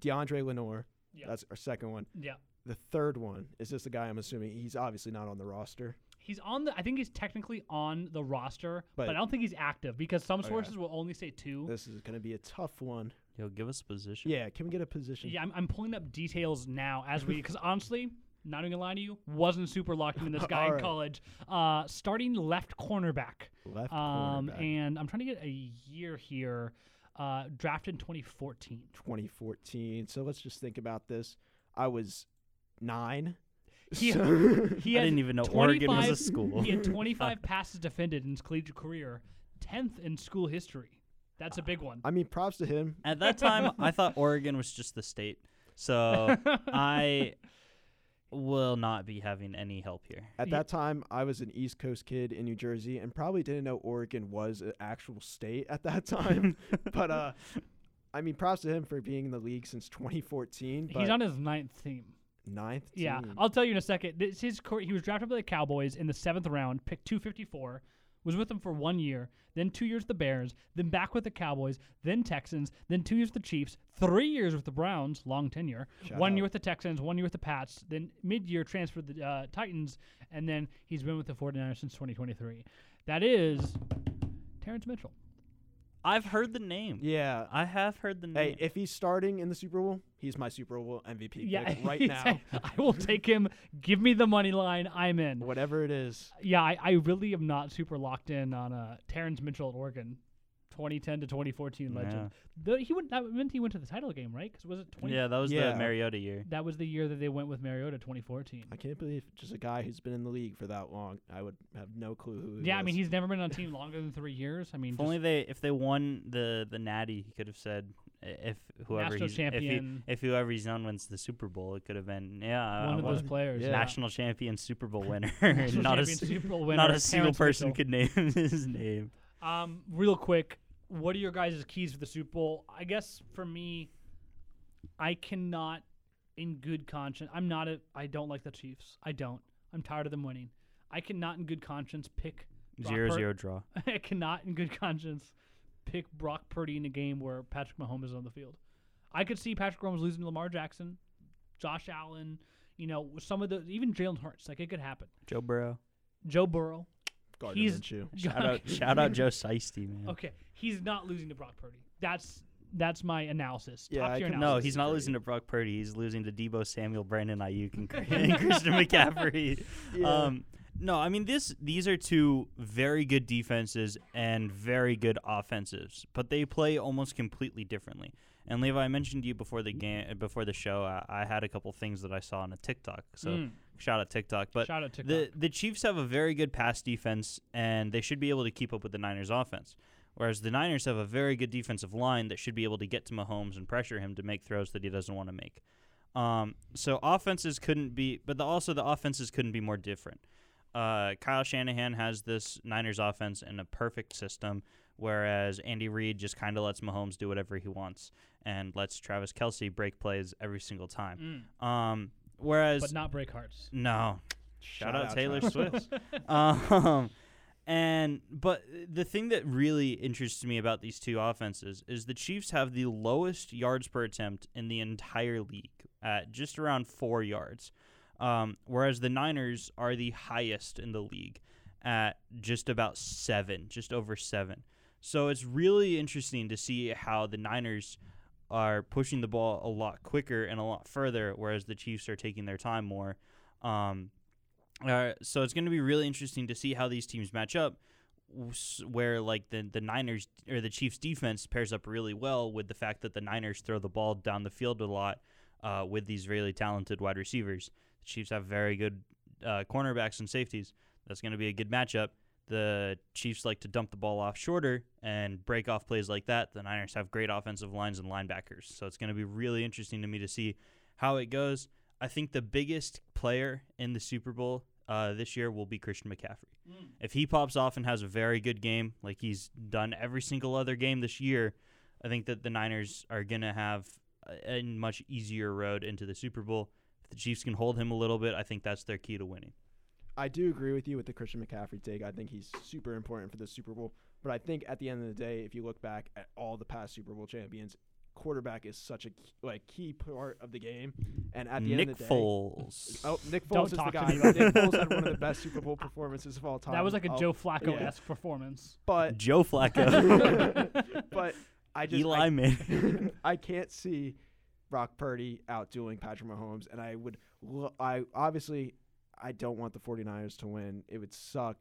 Deommodore Lenoir. Yeah. That's our second one. Yeah. The third one is just a guy I'm assuming he's obviously not on the roster. He's on the. I think he's technically on the roster, but, But- I don't think he's active because some Okay. sources will only say two. This is going to be a tough one. Yo, give us a position. Yeah, can we get a position? Yeah, I'm, I'm pulling up details now as we because honestly, not even gonna lie to you, wasn't super locked in this guy in college. Uh, starting left cornerback. Left Um, cornerback. and I'm trying to get a year here. Uh, drafted in 2014. 2014. So let's just think about this. I was nine. He, So- he I didn't even know Oregon was a school. He had 25 passes defended in his collegiate career, 10th in school history. That's a big one. I mean, props to him. At that time, I thought Oregon was just the state. So I will not be having any help here. At that time, I was an East Coast kid in New Jersey and probably didn't know Oregon was an actual state at that time. but uh, I mean, props to him for being in the league since 2014. He's on his ninth team. Ninth. Yeah. I'll tell you in a second. This his cor- he was drafted by the Cowboys in the seventh round, picked 254. Was with them for one year, then two years with the Bears, then back with the Cowboys, then Texans, then two years with the Chiefs, three years with the Browns, long tenure. Shout one out. year with the Texans, one year with the Pats, then mid-year transferred to the uh, Titans, and then he's been with the 49ers since 2023. That is Terrance Mitchell. I've heard the name. Yeah. I have heard the name. Hey, if he's starting in the Super Bowl, he's my Super Bowl MVP Yeah, pick right now. I will take him. Give me the money line. I'm in. Whatever it is. Yeah, I, I really am not super locked in on uh, Terrance Mitchell at Oregon, 2010 to 2014 legend. The, he went. That meant he went to the title game, right? Because was it 20? yeah, that was Yeah. the Mariota year. That was the year that they went with Mariota, 2014. I can't believe just a guy who's been in the league for that long. I would have no clue who. he Yeah, I mean he's never been on a team longer than three years. I mean, If only they if they won the the Natty, he could have said if whoever National he's champion. if he, if whoever he's on wins the Super Bowl, it could have been yeah One uh, of those players, yeah. national champion Super Bowl winner. Not a Super Bowl winner. not a single person Mitchell. could name his name. Um, real quick, what are your guys' keys for the Super Bowl? I guess for me, I cannot, in good conscience, I'm not a. I don't like the Chiefs. I don't. I'm tired of them winning. I cannot, in good conscience, pick Brock Zero Pur- zero draw. I cannot, in good conscience, pick Brock Purdy in a game where Patrick Mahomes is on the field. I could see Patrick Mahomes losing to Lamar Jackson, Josh Allen. You know, some of the even Jalen Hurts. Like it could happen. Joe Burrow. Joe Burrow. Gardner he's Minshew. Shout out shout out Joe Seisty, man. Okay, he's not losing to Brock Purdy. That's that's my analysis. Yeah, Top I tier can- No, he's not losing to Brock Purdy. He's losing to Deebo Samuel, Brandon Aiyuk, and, and Christian McCaffrey. Yeah. Um, no, I mean this. These are two very good defenses and very good offensives, but they play almost completely differently. And Levi, I mentioned to you before the game, before the show, I, I had a couple things that I saw on a TikTok. So Mm. Shout out TikTok. But Shout out the TikTok. the Chiefs have a very good pass defense, and they should be able to keep up with the Niners' offense. Whereas the Niners have a very good defensive line that should be able to get to Mahomes and pressure him to make throws that he doesn't want to make. Um, so offenses couldn't be, but the, also the offenses couldn't be more different. Uh, Kyle Shanahan has this Niners offense in a perfect system, whereas Andy Reid just kind of lets Mahomes do whatever he wants and lets Travis Kelce break plays every single time. Um, whereas but not break hearts. no. Shout, Shout out, out Taylor Swift. um, and but the thing that really interests me about these two offenses is the Chiefs have the lowest yards per attempt in the entire league at just around four yards, um, whereas the Niners are the highest in the league at just about seven, just over seven. So it's really interesting to see how the Niners are pushing the ball a lot quicker and a lot further, whereas the Chiefs are taking their time more. Um, uh, so it's going to be really interesting to see how these teams match up. Where like the the Niners or the Chiefs defense pairs up really well with the fact that the Niners throw the ball down the field a lot uh, with these really talented wide receivers. The Chiefs have very good uh, cornerbacks and safeties. That's going to be a good matchup. The Chiefs like to dump the ball off shorter and break off plays like that. The Niners have great offensive lines and linebackers. So it's going to be really interesting to me to see how it goes. I think the biggest player in the Super Bowl uh, this year will be Christian McCaffrey. If he pops off and has a very good game, like he's done every single other game this year, I think that the Niners are going to have a, a much easier road into the Super Bowl. If the Chiefs can hold him a little bit, I think that's their key to winning. I do agree with you with the Christian McCaffrey take. I think he's super important for the Super Bowl. But I think at the end of the day, if you look back at all the past Super Bowl champions, quarterback is such a key, like key part of the game. And at the Nick end of the day, Foles. Oh, Nick Don't Foles is the talk to guy. me about Nick Nick. Foles had one of the best Super Bowl performances of all time. That was like a I'll- Joe Flacco yeah. esque performance. But Joe Flacco. but I just Eli I, Manning. I can't see Brock Purdy outdoing Patrick Mahomes, and I would. lo- I obviously I don't want the 49ers to win. It would suck.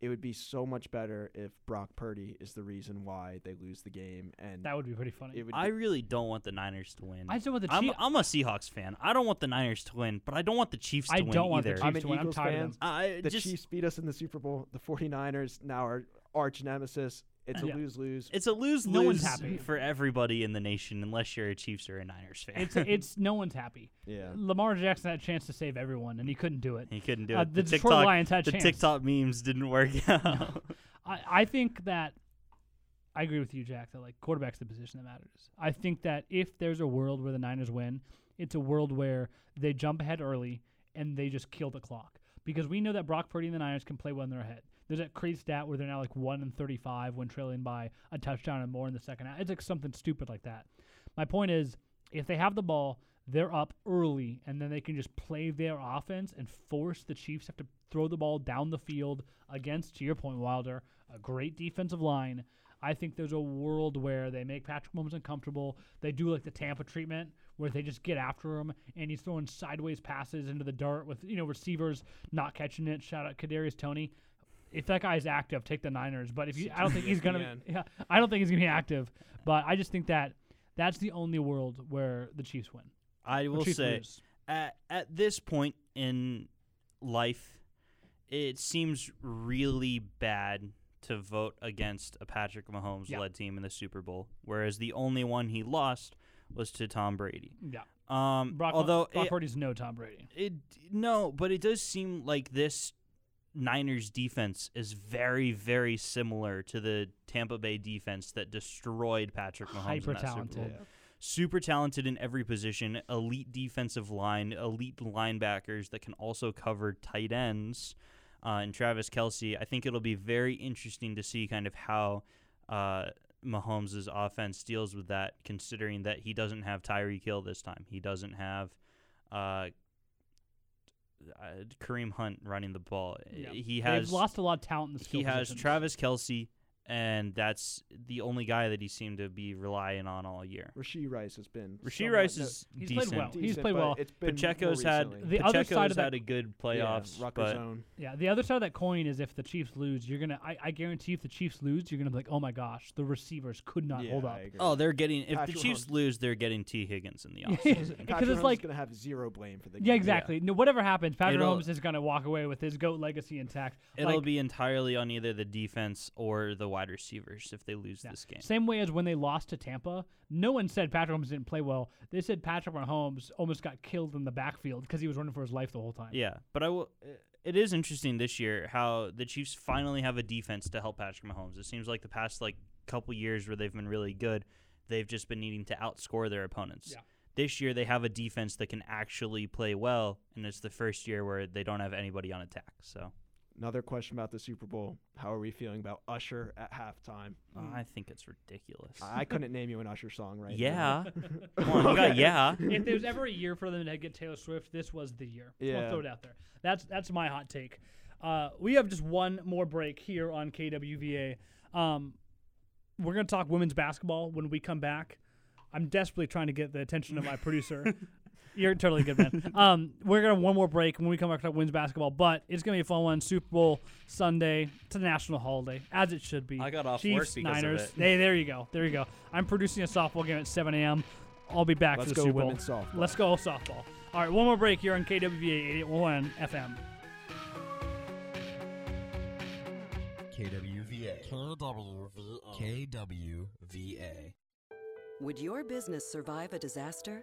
It would be so much better if Brock Purdy is the reason why they lose the game, and That would be pretty funny. it would. I really don't want the Niners to win. I still want the I'm, Chiefs. I'm a Seahawks fan. I don't want the Niners to win, but I don't want the Chiefs to I win don't want the either. Chiefs I'm an to win. I'm Eagles tired of fan. them. I the just Chiefs beat us in the Super Bowl. The 49ers now are arch nemesis. It's a Yeah. lose lose. It's a lose No one's lose happy. for everybody in the nation, unless you're a Chiefs or a Niners fan. It's it's no one's happy. Yeah. Lamar Jackson had a chance to save everyone, and he couldn't do it. he couldn't do Uh, it. the the Detroit TikTok, Lions had a the chance. TikTok memes didn't work out. I, I think that I agree with you, Jack, that like quarterback's the position that matters. I think that if there's a world where the Niners win, it's a world where they jump ahead early and they just kill the clock. Because we know that Brock Purdy and the Niners can play well in their ahead. There's that crazy stat where they're now like one and thirty-five when trailing by a touchdown and more in the second half. It's like something stupid like that. My point is, if they have the ball, they're up early, and then they can just play their offense and force the Chiefs have to throw the ball down the field against, to your point, Wilder, a great defensive line. I think there's a world where they make Patrick Mahomes uncomfortable. They do like the Tampa treatment, where they just get after him, and he's throwing sideways passes into the dirt with you know receivers not catching it. Shout out Kadarius Toney. If that guy's active, take the Niners. But if you, I don't think he's gonna. Be, yeah, I don't think he's gonna be active. But I just think that that's the only world where the Chiefs win. I will say, lose. at at this point in life, it seems really bad to vote against a Patrick Mahomes Yeah. led team in the Super Bowl, whereas the only one he lost was to Tom Brady. Yeah. Um, Brock, although Brock it- Purdy's no Tom Brady. it no, but it does seem like this Niners defense is very, very similar to the Tampa Bay defense that destroyed Patrick Mahomes. Hyper in that Super talented. Bowl. Super talented in every position, elite defensive line, elite linebackers that can also cover tight ends. Uh, and Travis Kelce, I think it'll be very interesting to see kind of how uh, Mahomes' offense deals with that, considering that he doesn't have Tyreek Hill this time. He doesn't have uh, uh, Kareem Hunt running the ball. Yeah. He has They've lost a lot of talent in the he has. Travis Kelce, and that's the only guy that he seemed to be relying on all year. Rashee Rice has been. Rashee somewhat Rice no- is He's decent. played well. He's played well. It's been Pacheco's had recently. The other side of had a good Yeah, playoffs, Rutgers but zone. Yeah, the other side of that coin is if the Chiefs lose, you're gonna. I, I guarantee if the Chiefs lose, you're gonna be like, oh my gosh, the receivers could not Yeah, hold up. oh, they're getting if Patrick the Chiefs Mahomes- lose, they're getting Tee Higgins in the Yeah, offseason. because it's like gonna have zero blame for the Game. yeah, game. exactly. No, whatever happens, Patrick It'll- is gonna walk away with his goat legacy intact. It'll Like, be entirely on either the defense or the wide receivers if they lose Yeah. this game. Same way as when they lost to Tampa, no one said Patrick Mahomes didn't play well. They said Patrick Mahomes almost got killed in the backfield because he was running for his life the whole time. Yeah, but I will. It is interesting this year how the Chiefs finally have a defense to help Patrick Mahomes. It seems like the past like couple years where they've been really good, they've just been needing to outscore their opponents. Yeah. This year they have a defense that can actually play well, and it's the first year where they don't have anybody on attack. So Another question about the Super Bowl. How are we feeling about Usher at halftime? uh, I think it's ridiculous. I couldn't name you an Usher song right now. yeah, now. come on, you got yeah. if there's ever a year for them to get Taylor Swift, this was the year. I'll Yeah. throw it out there. That's that's my hot take. Uh, we have just one more break here on KWVA. Um, we're gonna talk women's basketball when we come back. I'm desperately trying to get the attention of my producer. You're totally good, man. Um, we're gonna have one more break when we come back to talk women's basketball, but it's gonna be a fun one. Super Bowl Sunday. It's a national holiday, as it should be. I got off Chiefs, work because of Niners. it. Hey, there you go. There you go. I'm producing a softball game at 7 a.m. I'll be back Let's for the go Super Bowl. softball. Let's go softball. All right, one more break here on KWVA 881 FM. KWVA. KWVA. Would your business survive a disaster?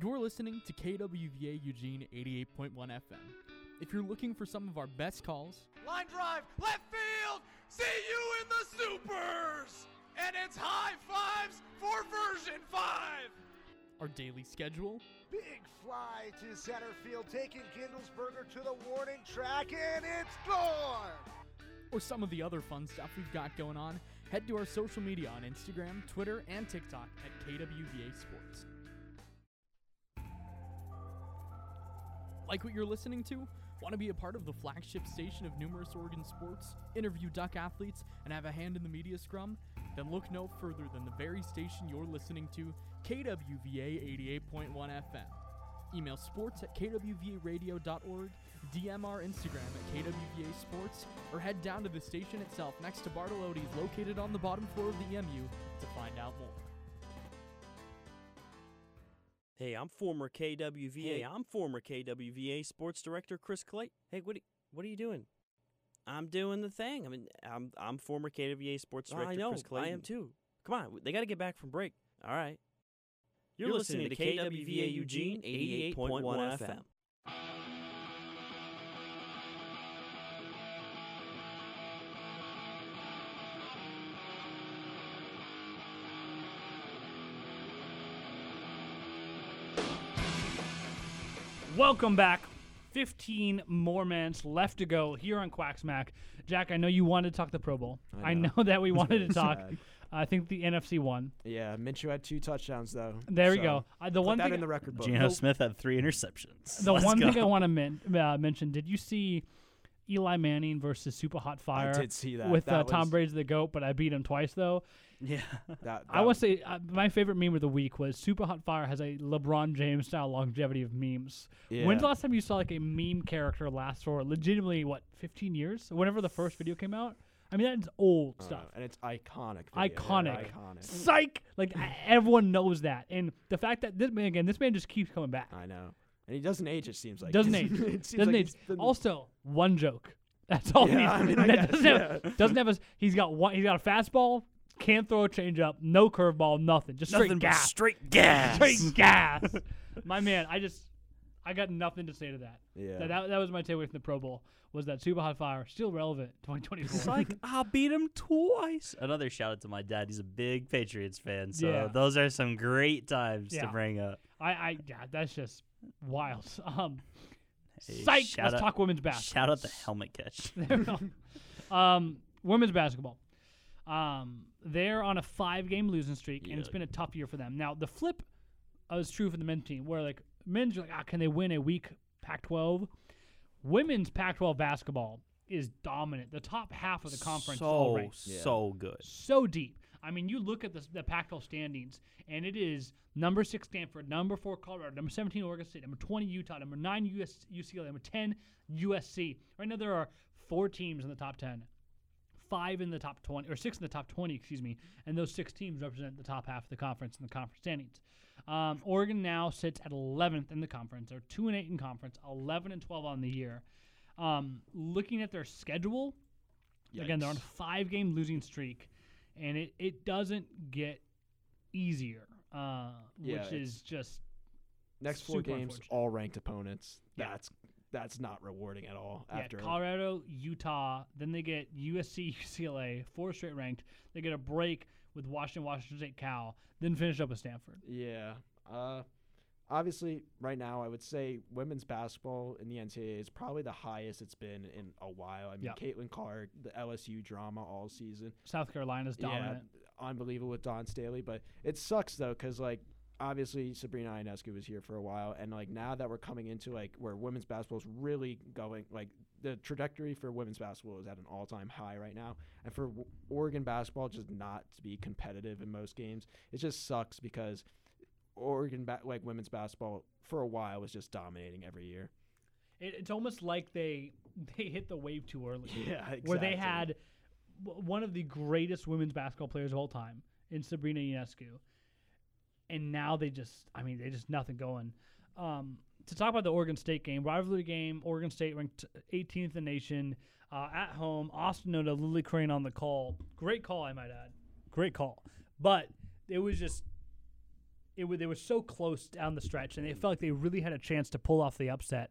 You're listening to KWVA Eugene 88.1 FM. If you're looking for some of our best calls, Line drive, left field. See you in the supers. And it's high fives for version five. our daily schedule, Big fly to center field, taking Kindlesberger to the warning track, and it's gone. or some of the other fun stuff we've got going on, head to our social media on Instagram, Twitter, and TikTok at KWVA Sports. Like what you're listening to? Want to be a part of the flagship station of numerous Oregon sports, interview Duck athletes, and have a hand in the media scrum? then look no further than the very station you're listening to, KWVA 88.1 FM. Email sports at kwvaradio.org, DM our Instagram at KWVA Sports, or head down to the station itself next to Bartolotti's located on the bottom floor of the EMU to find out more. Hey, I'm former KWVA. Hey, I'm former KWVA sports director Chris Clay. Hey, what are, what are you doing? I'm doing the thing. I mean, I'm I'm former KWVA sports oh, director I know. Chris Clay. I am too. Come on, they got to get back from break. All right. You're, listening, to KWVA Eugene 88.1 FM. Welcome back. 15 more minutes left to go here on Quacksmack. Jack, I know you wanted to talk the Pro Bowl. I I know. know, that we wanted to talk. sad. I think the NFC won. Yeah, Minshew had two touchdowns though. There we go. Uh, the put one that thing in the record book. Geno Smith had three interceptions. The Let's one thing. I want to men- uh, mention: Did you see Eli Manning versus Super Hot Fire? I did see that. with That uh, Tom was- Brady's the goat, but I beat him twice though. Yeah, That, I would say uh, my favorite meme of the week was Super Hot Fire has a LeBron James style longevity of memes. When's the last time you saw like a meme character last for legitimately what 15 years? Whenever the first video came out. I mean that's old Uh, stuff. and it's iconic. video. Iconic. Iconic. Psych. Like I- everyone knows that, and the fact that this man again, this man just keeps coming back. I know. And he doesn't age. It seems like doesn't It age. seems doesn't like age. Also, one joke. That's all he Yeah, I needs. mean, I That guess, doesn't, have, doesn't have a. He's got one. He's got a fastball. Can't throw a changeup. No curveball. Nothing. Just straight Nothing but gas. straight gas. Straight gas. My man, I just, I got nothing to say to that. Yeah. That, that, that was my takeaway from the Pro Bowl. Was that super hot fire still relevant? 2024. It's like I beat him twice. Another shout out to my dad. He's a big Patriots fan, so Yeah. those are some great times Yeah. to bring up. I, I, yeah, that's just wild. Um, Hey, psych. shout Let's out- talk women's basketball. Shout out the helmet catch. There we go. um, women's basketball. Um, they're on a five-game losing streak, and it's been a tough year for them. Now, the flip uh, is true for the men's team, where like men's are like, ah, can they win a weak Pac-12? Women's Pac-12 basketball is dominant. The top half of the conference is all So, ranked. so good. so deep. I mean, you look at the, the Pac-12 standings, and it is number six Stanford, number four Colorado, number 17 Oregon State, number 20 Utah, number nine US, UCLA, number 10 USC. Right now, there are four teams in the top 10, five in the top 20, or six in the top 20, excuse me, and those six teams represent the top half of the conference in the conference standings. Um, Oregon now sits at 11th in the conference. They're two and eight in conference, 11 and 12 on the year. Um, looking at their schedule, again, they're on a five-game losing streak, and it, it doesn't get easier, uh, Yeah, which is just Next four games, all ranked opponents. Yeah. That's not rewarding at all. Yeah, After Colorado, Utah, then they get USC, UCLA, four straight ranked. They get a break with Washington, Washington State, Cal, then finish up with Stanford. Yeah. Uh, obviously, right now, I would say women's basketball in the NCAA is probably the highest it's been in a while. I mean, Yeah. Caitlin Clark, the LSU drama all season. South Carolina's dominant. Yeah, unbelievable with Dawn Staley. But it sucks, though, because, like, obviously Sabrina Ionescu was here for a while. And, like, now that we're coming into, like, where women's basketball is really going, like, the trajectory for women's basketball is at an all time high right now. And for w- Oregon basketball just not to be competitive in most games, it just sucks because Oregon, ba- like, women's basketball for a while was just dominating every year. It, it's almost like they they hit the wave too early. Yeah, Where they had w- one of the greatest women's basketball players of all time in Sabrina Ionescu, and now they just, I mean, they just nothing going. Um, to talk about the Oregon State game, rivalry game, Oregon State ranked 18th in the nation uh, at home. Austin Oda, Lily Crane on the call. Great call, I might add. Great call. But it was just it was they were so close down the stretch, and they felt like they really had a chance to pull off the upset,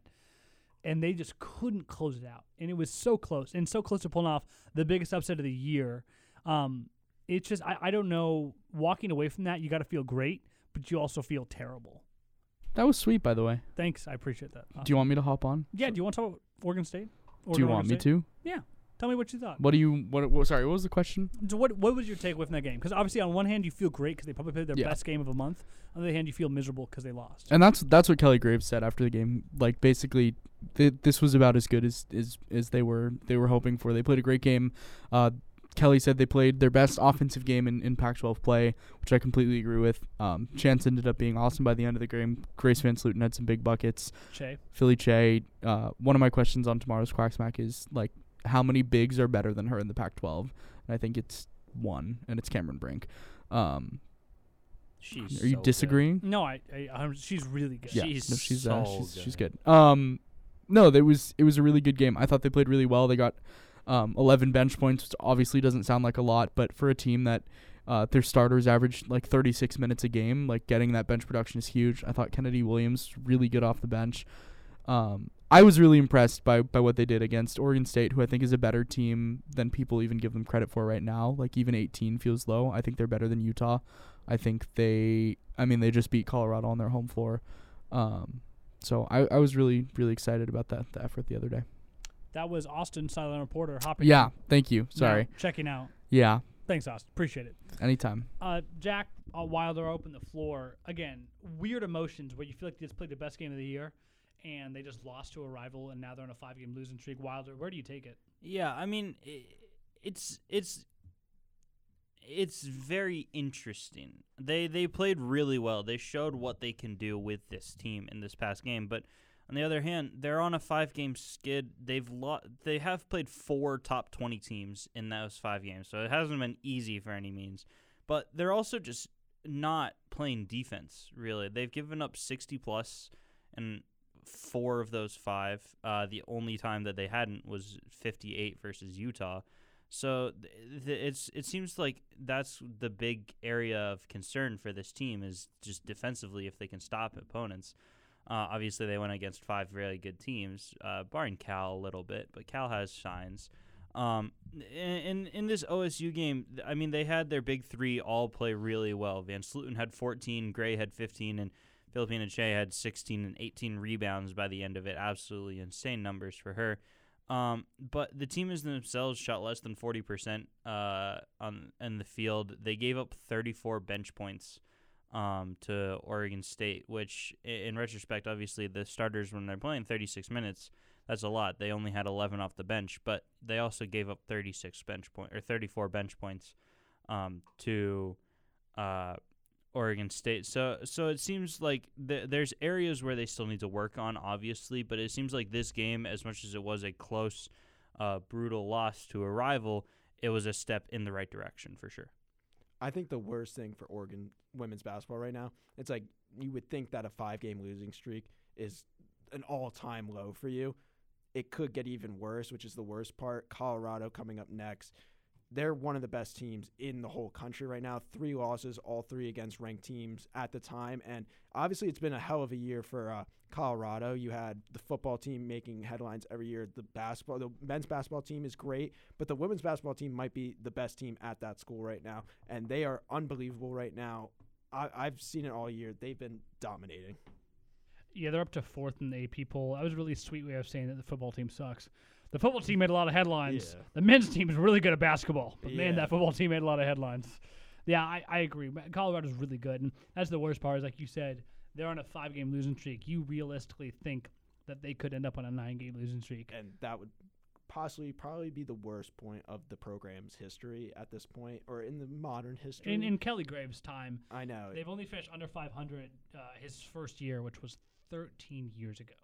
and they just couldn't close it out. And it was so close, and so close to pulling off the biggest upset of the year. Um, it's just I, I don't know. Walking away from that, you got to feel great, but you also feel terrible. That was sweet, by the way. Thanks, I appreciate that. Do you want me to hop on? Yeah. Do you want to talk about Oregon State? Do you Oregon, want me State? to? Yeah. Tell me what you thought. What do you? What? what sorry, what was the question? So what what was your takeaway from that game? Because obviously, on one hand, you feel great because they probably played their Yeah. best game of a month. On the other hand, you feel miserable because they lost. And that's that's what Kelly Graves said after the game. Like basically, th- this was about as good as, as as they were they were hoping for. They played a great game. Uh, Kelly said they played their best offensive game in, in Pac-12 play, which I completely agree with. Um, Chance ended up being awesome by the end of the game. Grace VanSlooten had some big buckets. Kyei. Philly Kyei. Uh, one of my questions on tomorrow's Quacksmack is like, how many bigs are better than her in the Pac-12? And I think it's one, and it's Cameron Brink. Um, She's are you so good. disagreeing? No, I, I, i she's really good. Yeah, She's no, she's uh, so she's, she's good. good. Um, no, there was it was a really good game. I thought they played really well. They got um 11 bench points, which obviously doesn't sound like a lot, but for a team that uh, their starters averaged like 36 minutes a game, like getting that bench production is huge. I thought Kennedy Williams really good off the bench. Um, I was really impressed by by what they did against Oregon State, who I think is a better team than people even give them credit for right now. Like even 18 feels low. I think they're better than Utah. I think they, I mean, they just beat Colorado on their home floor. Um, so I, I was really really excited about that the effort the other day. That was Austin, silent reporter, hopping. Yeah, in. thank you. Now, Sorry. checking out. Yeah. Thanks, Austin. Appreciate it. Anytime. Uh, Jack, uh, while they're open the floor, again, weird emotions where you feel like they just played the best game of the year and they just lost to a rival and now they're on a five game losing streak. Wilder, where do you take it? Yeah, I mean, it's it's it's very interesting. They they played really well. They showed what they can do with this team in this past game, but on the other hand, they're on a five game skid. They've lo- they have played four top 20 teams in those 5 games. So it hasn't been easy for any means. But they're also just not playing defense, really. They've given up 60 plus and four of those 5. Uh, the only time that they hadn't was 58 versus Utah. So th- th- it's it seems like that's the big area of concern for this team is just defensively if they can stop opponents. Uh, obviously, they went against five really good teams, uh, barring Cal a little bit, but Cal has signs. Um, in in this OSU game, I mean, they had their big three all play really well. VanSlooten had 14, Gray had 15, and Phillipina Kyei had 16 and 18 rebounds by the end of it. Absolutely insane numbers for her. Um, but the team is themselves shot less than 40% uh, on in the field. They gave up 34 bench points um, to Oregon State, which in retrospect, obviously the starters when they're playing 36 minutes, that's a lot. They only had 11 off the bench, but they also gave up 36 bench point or 34 bench points um, to uh, Oregon State. So so it seems like th- there's areas where they still need to work on, obviously, but it seems like this game, as much as it was a close, uh, brutal loss to a rival, it was a step in the right direction for sure. I think the worst thing for Oregon women's basketball right now, it's like you would think that a five game losing streak is an all time low for you. It could get even worse, which is the worst part. Colorado coming up next. They're one of the best teams in the whole country right now. Three losses, all three against ranked teams at the time. And obviously, it's been a hell of a year for uh, Colorado. You had the football team making headlines every year. The basketball, the men's basketball team is great, but the women's basketball team might be the best team at that school right now, and they are unbelievable right now. I, I've seen it all year. They've been dominating. Yeah, they're up to fourth in the AP poll. That was really sweet way of saying that the football team sucks. The football team made a lot of headlines. Yeah. The men's team is really good at basketball, but man, that football team made a lot of headlines. Yeah, I, I agree. Colorado's really good, and that's the worst part. Is like you said, they're on a five-game losing streak. You realistically think that they could end up on a nine-game losing streak. and that would possibly probably be the worst point of the program's history at this point, or in the modern history. In in Kelly Graves' time, I know. they've only finished under 500 uh, his first year, which was 13 years ago.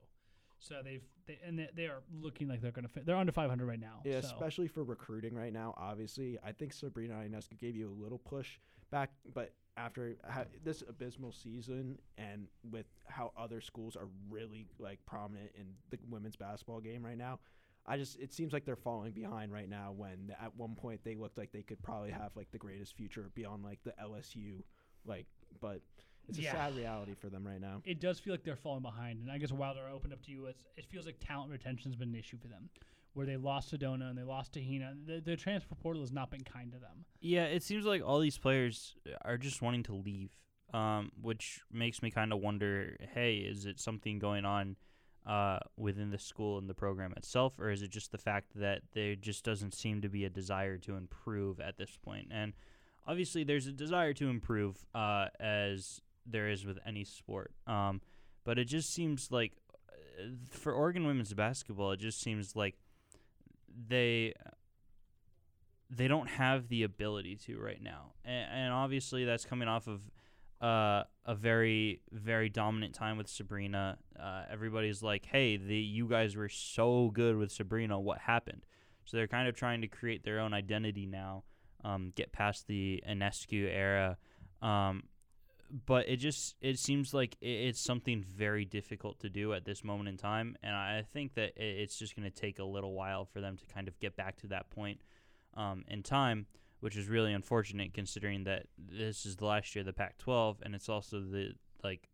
So they've they, and they, they are looking like they're going to fit. They're under 500 right now. Yeah, so. especially for recruiting right now. Obviously, I think Sabrina Ionescu gave you a little push back, but after ha- this abysmal season and with how other schools are really like prominent in the women's basketball game right now, I just it seems like they're falling behind right now. When at one point they looked like they could probably have like the greatest future beyond like the LSU, like, but it's a Yeah. sad reality for them right now. it does feel like they're falling behind. And I guess Wilder I opened up to you. It's, it feels like talent retention has been an issue for them, where they lost Sedona and they lost Te-Hina. The, the transfer portal has not been kind to them. Yeah, it seems like all these players are just wanting to leave, um, which makes me kind of wonder hey, is it something going on uh, within the school and the program itself, or is it just the fact that there just doesn't seem to be a desire to improve at this point? And obviously, there's a desire to improve, uh, as there is with any sport. Um, but it just seems like uh, for Oregon women's basketball, it just seems like they they don't have the ability to right now, and, and obviously that's coming off of uh, a very very dominant time with Sabrina. Uh, everybody's like, "Hey, the you guys were so good with Sabrina. What happened?" So they're kind of trying to create their own identity now, um, get past the Ionescu era. Um, but it just it seems like it's something very difficult to do at this moment in time, and I think that it's just going to take a little while for them to kind of get back to that point um, in time, which is really unfortunate considering that this is the last year of the Pac-12, and it's also the like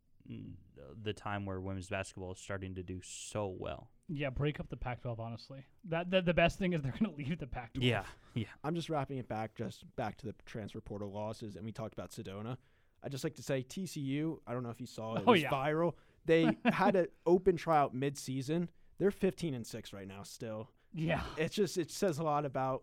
the time where women's basketball is starting to do so well. Yeah, break up the Pac-12. Honestly, that, that the best thing is they're going to leave the Pac-12. Yeah, yeah. I'm just wrapping it back, just back to the transfer portal losses, and we talked about Sedona. I just like to say TCU. I don't know if you saw it. It Oh, was yeah. viral. They had an open tryout mid-season. They're 15 and six right now. Still, Yeah. It's just it says a lot about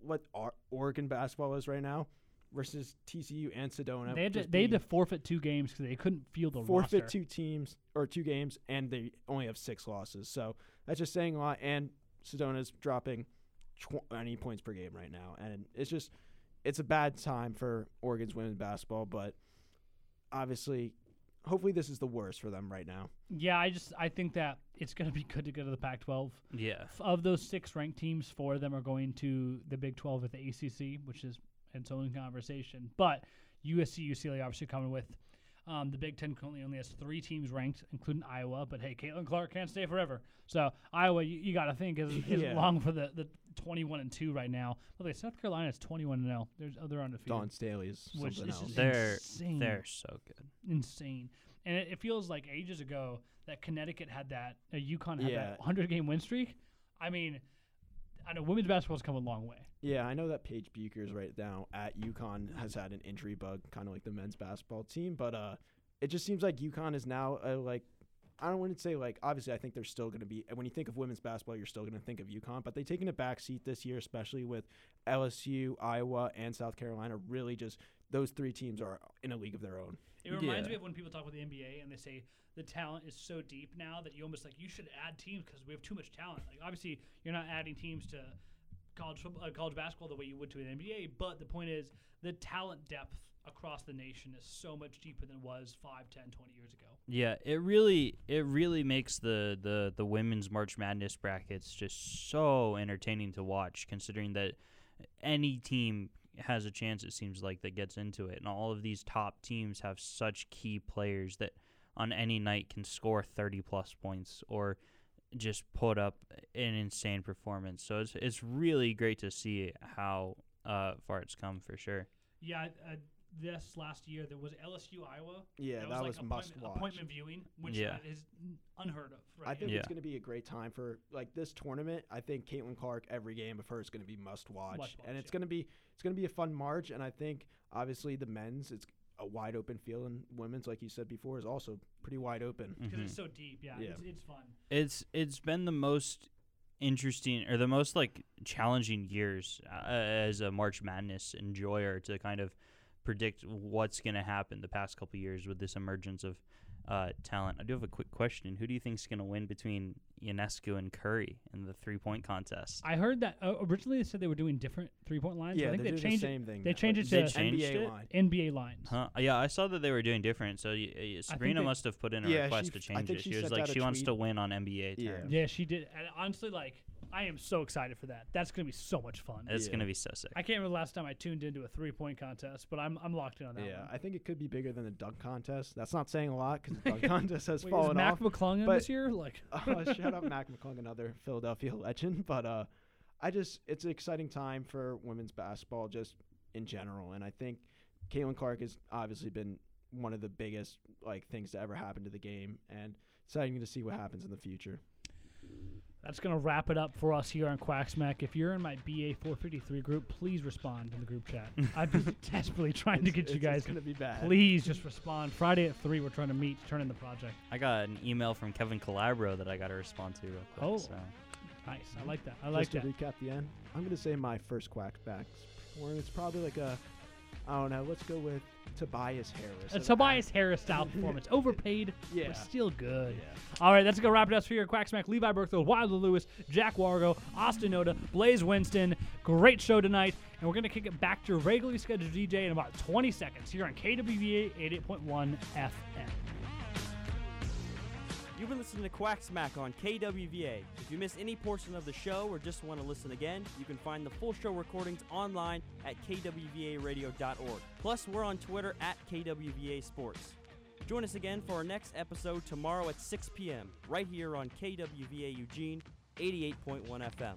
what our Oregon basketball is right now versus TCU and Sedona. They had to, they had to forfeit two games because they couldn't field the forfeit roster. two teams or two games, and they only have six losses. So that's just saying a lot. And Sedona's dropping 20 points per game right now, and it's just it's a bad time for Oregon's women's basketball. But obviously, hopefully, this is the worst for them right now. Yeah, I just I think that it's going to be good to go to the Pac-12. Yeah. Of those six ranked teams, four of them are going to the Big 12 at the ACC, which is its own conversation. But USC, UCLA obviously coming with. Um, the Big Ten currently only has three teams ranked, including Iowa. But hey, Caitlin Clark can't stay forever. So Iowa, you, you got to think is, is Yeah. long for the, the 21 and two right now. By the way, South Carolina is 21 and 0. There's other undefeated. Dawn Staley is which something is else. just They're insane. they're so good. insane. And it, it feels like ages ago that Connecticut had that, uh, UConn had Yeah. that 100 game win streak. I mean, I know women's basketball's come a long way. Yeah, I know that Paige Bueckers right now at UConn has had an injury bug, kind of like the men's basketball team. But uh, it just seems like UConn is now uh, like I don't want to say like obviously I think they're still going to be when you think of women's basketball, you're still going to think of UConn, but they taking a back seat this year, especially with LSU, Iowa, and South Carolina. Really, just those three teams are in a league of their own. It reminds me of when people talk about the NBA and they say the talent is so deep now that you almost like you should add teams because we have too much talent. Like obviously you're not adding teams to college football, uh, college basketball the way you would to an NBA, but the point is the talent depth across the nation is so much deeper than it was 5, 10, 20 years ago. Yeah, it really it really makes the, the, the women's March Madness brackets just so entertaining to watch considering that any team has a chance it seems like that gets into it and all of these top teams have such key players that on any night can score 30 plus points or just put up an insane performance. So it's it's really great to see how uh, far it's come for sure. Yeah, uh, this last year there was LSU Iowa. Yeah, that, that was, was like must appointment, watch. appointment viewing, which Yeah. is unheard of. Right I think now. it's going to be a great time for like this tournament. I think Caitlin Clark every game of her is going to be must watch, Must and watch, it's going to be it's going to be a fun March. And I think obviously the men's it's a wide open field, and women's like you said before is also pretty wide open because Mhm. it's so deep. Yeah, Yeah. It's, it's fun. It's it's been the most interesting or the most like challenging years uh, as a March Madness enjoyer to kind of predict what's going to happen the past couple years with this emergence of uh, talent. I do have a quick question. Who do you think is going to win between Ionescu and Curry in the three point contest? I heard that uh, originally they said they were doing different three point lines. Yeah, I think they're they doing the changed same it. thing They changed it They to changed NBA it? line. NBA lines. Huh? Yeah, I saw that they were doing different. So y- y- Sabrina they- must have put in a Yeah, request she to change it. she She was like, out a she wants to win on NBA Yeah. terms. Yeah, she did. And honestly, like I am so excited for that. That's gonna be so much fun. It's Yeah. going to be so sick. I can't remember the last time I tuned into a three point contest, but I'm I'm locked in on that Yeah, one. I think it could be bigger than the dunk contest. That's not saying a lot because the dunk contest has Wait, fallen is Mac off. McClung in but- this year? Like, uh, shout out Mac McClung, another Philadelphia legend. But uh, I just it's an exciting time for women's basketball just in general, and I think Caitlin Clark has obviously been one of the biggest like things to ever happen to the game, and exciting to see what happens in the future. That's going to wrap it up for us here on Quacksmack. If you're in my BA 453 group, please respond in the group chat. I've been desperately trying to It's- get you guys. it's gonna be bad. Please just respond. Friday at 3, we're trying to meet, turn in the project. I got an email from Kevin Calabro that I got to respond to real quick. Oh. so. Nice. I like that. I like just that. to recap the end, I'm gonna say my first quack back, it's probably like a I don't know. Let's go with Tobias Harris. A And Tobias Harris style performance. Overpaid, Yeah. but still good. All right, that's going to wrap it up for your Quack Smack. Levi Berkfield, Wilder Lewis, Jack Wargo, Austin Oda, Blaze Winston. Great show tonight. And we're going to kick it back to regularly scheduled DJ in about 20 seconds here on KWVA 88.1 FM. You've been listening to Quack Smack on KWVA. If you missed any portion of the show or just want to listen again, you can find the full show recordings online at kwvaradio.org. Plus, we're on Twitter at KWVA Sports. Join us again for our next episode tomorrow at 6 p.m. right here on KWVA Eugene 88.1 FM.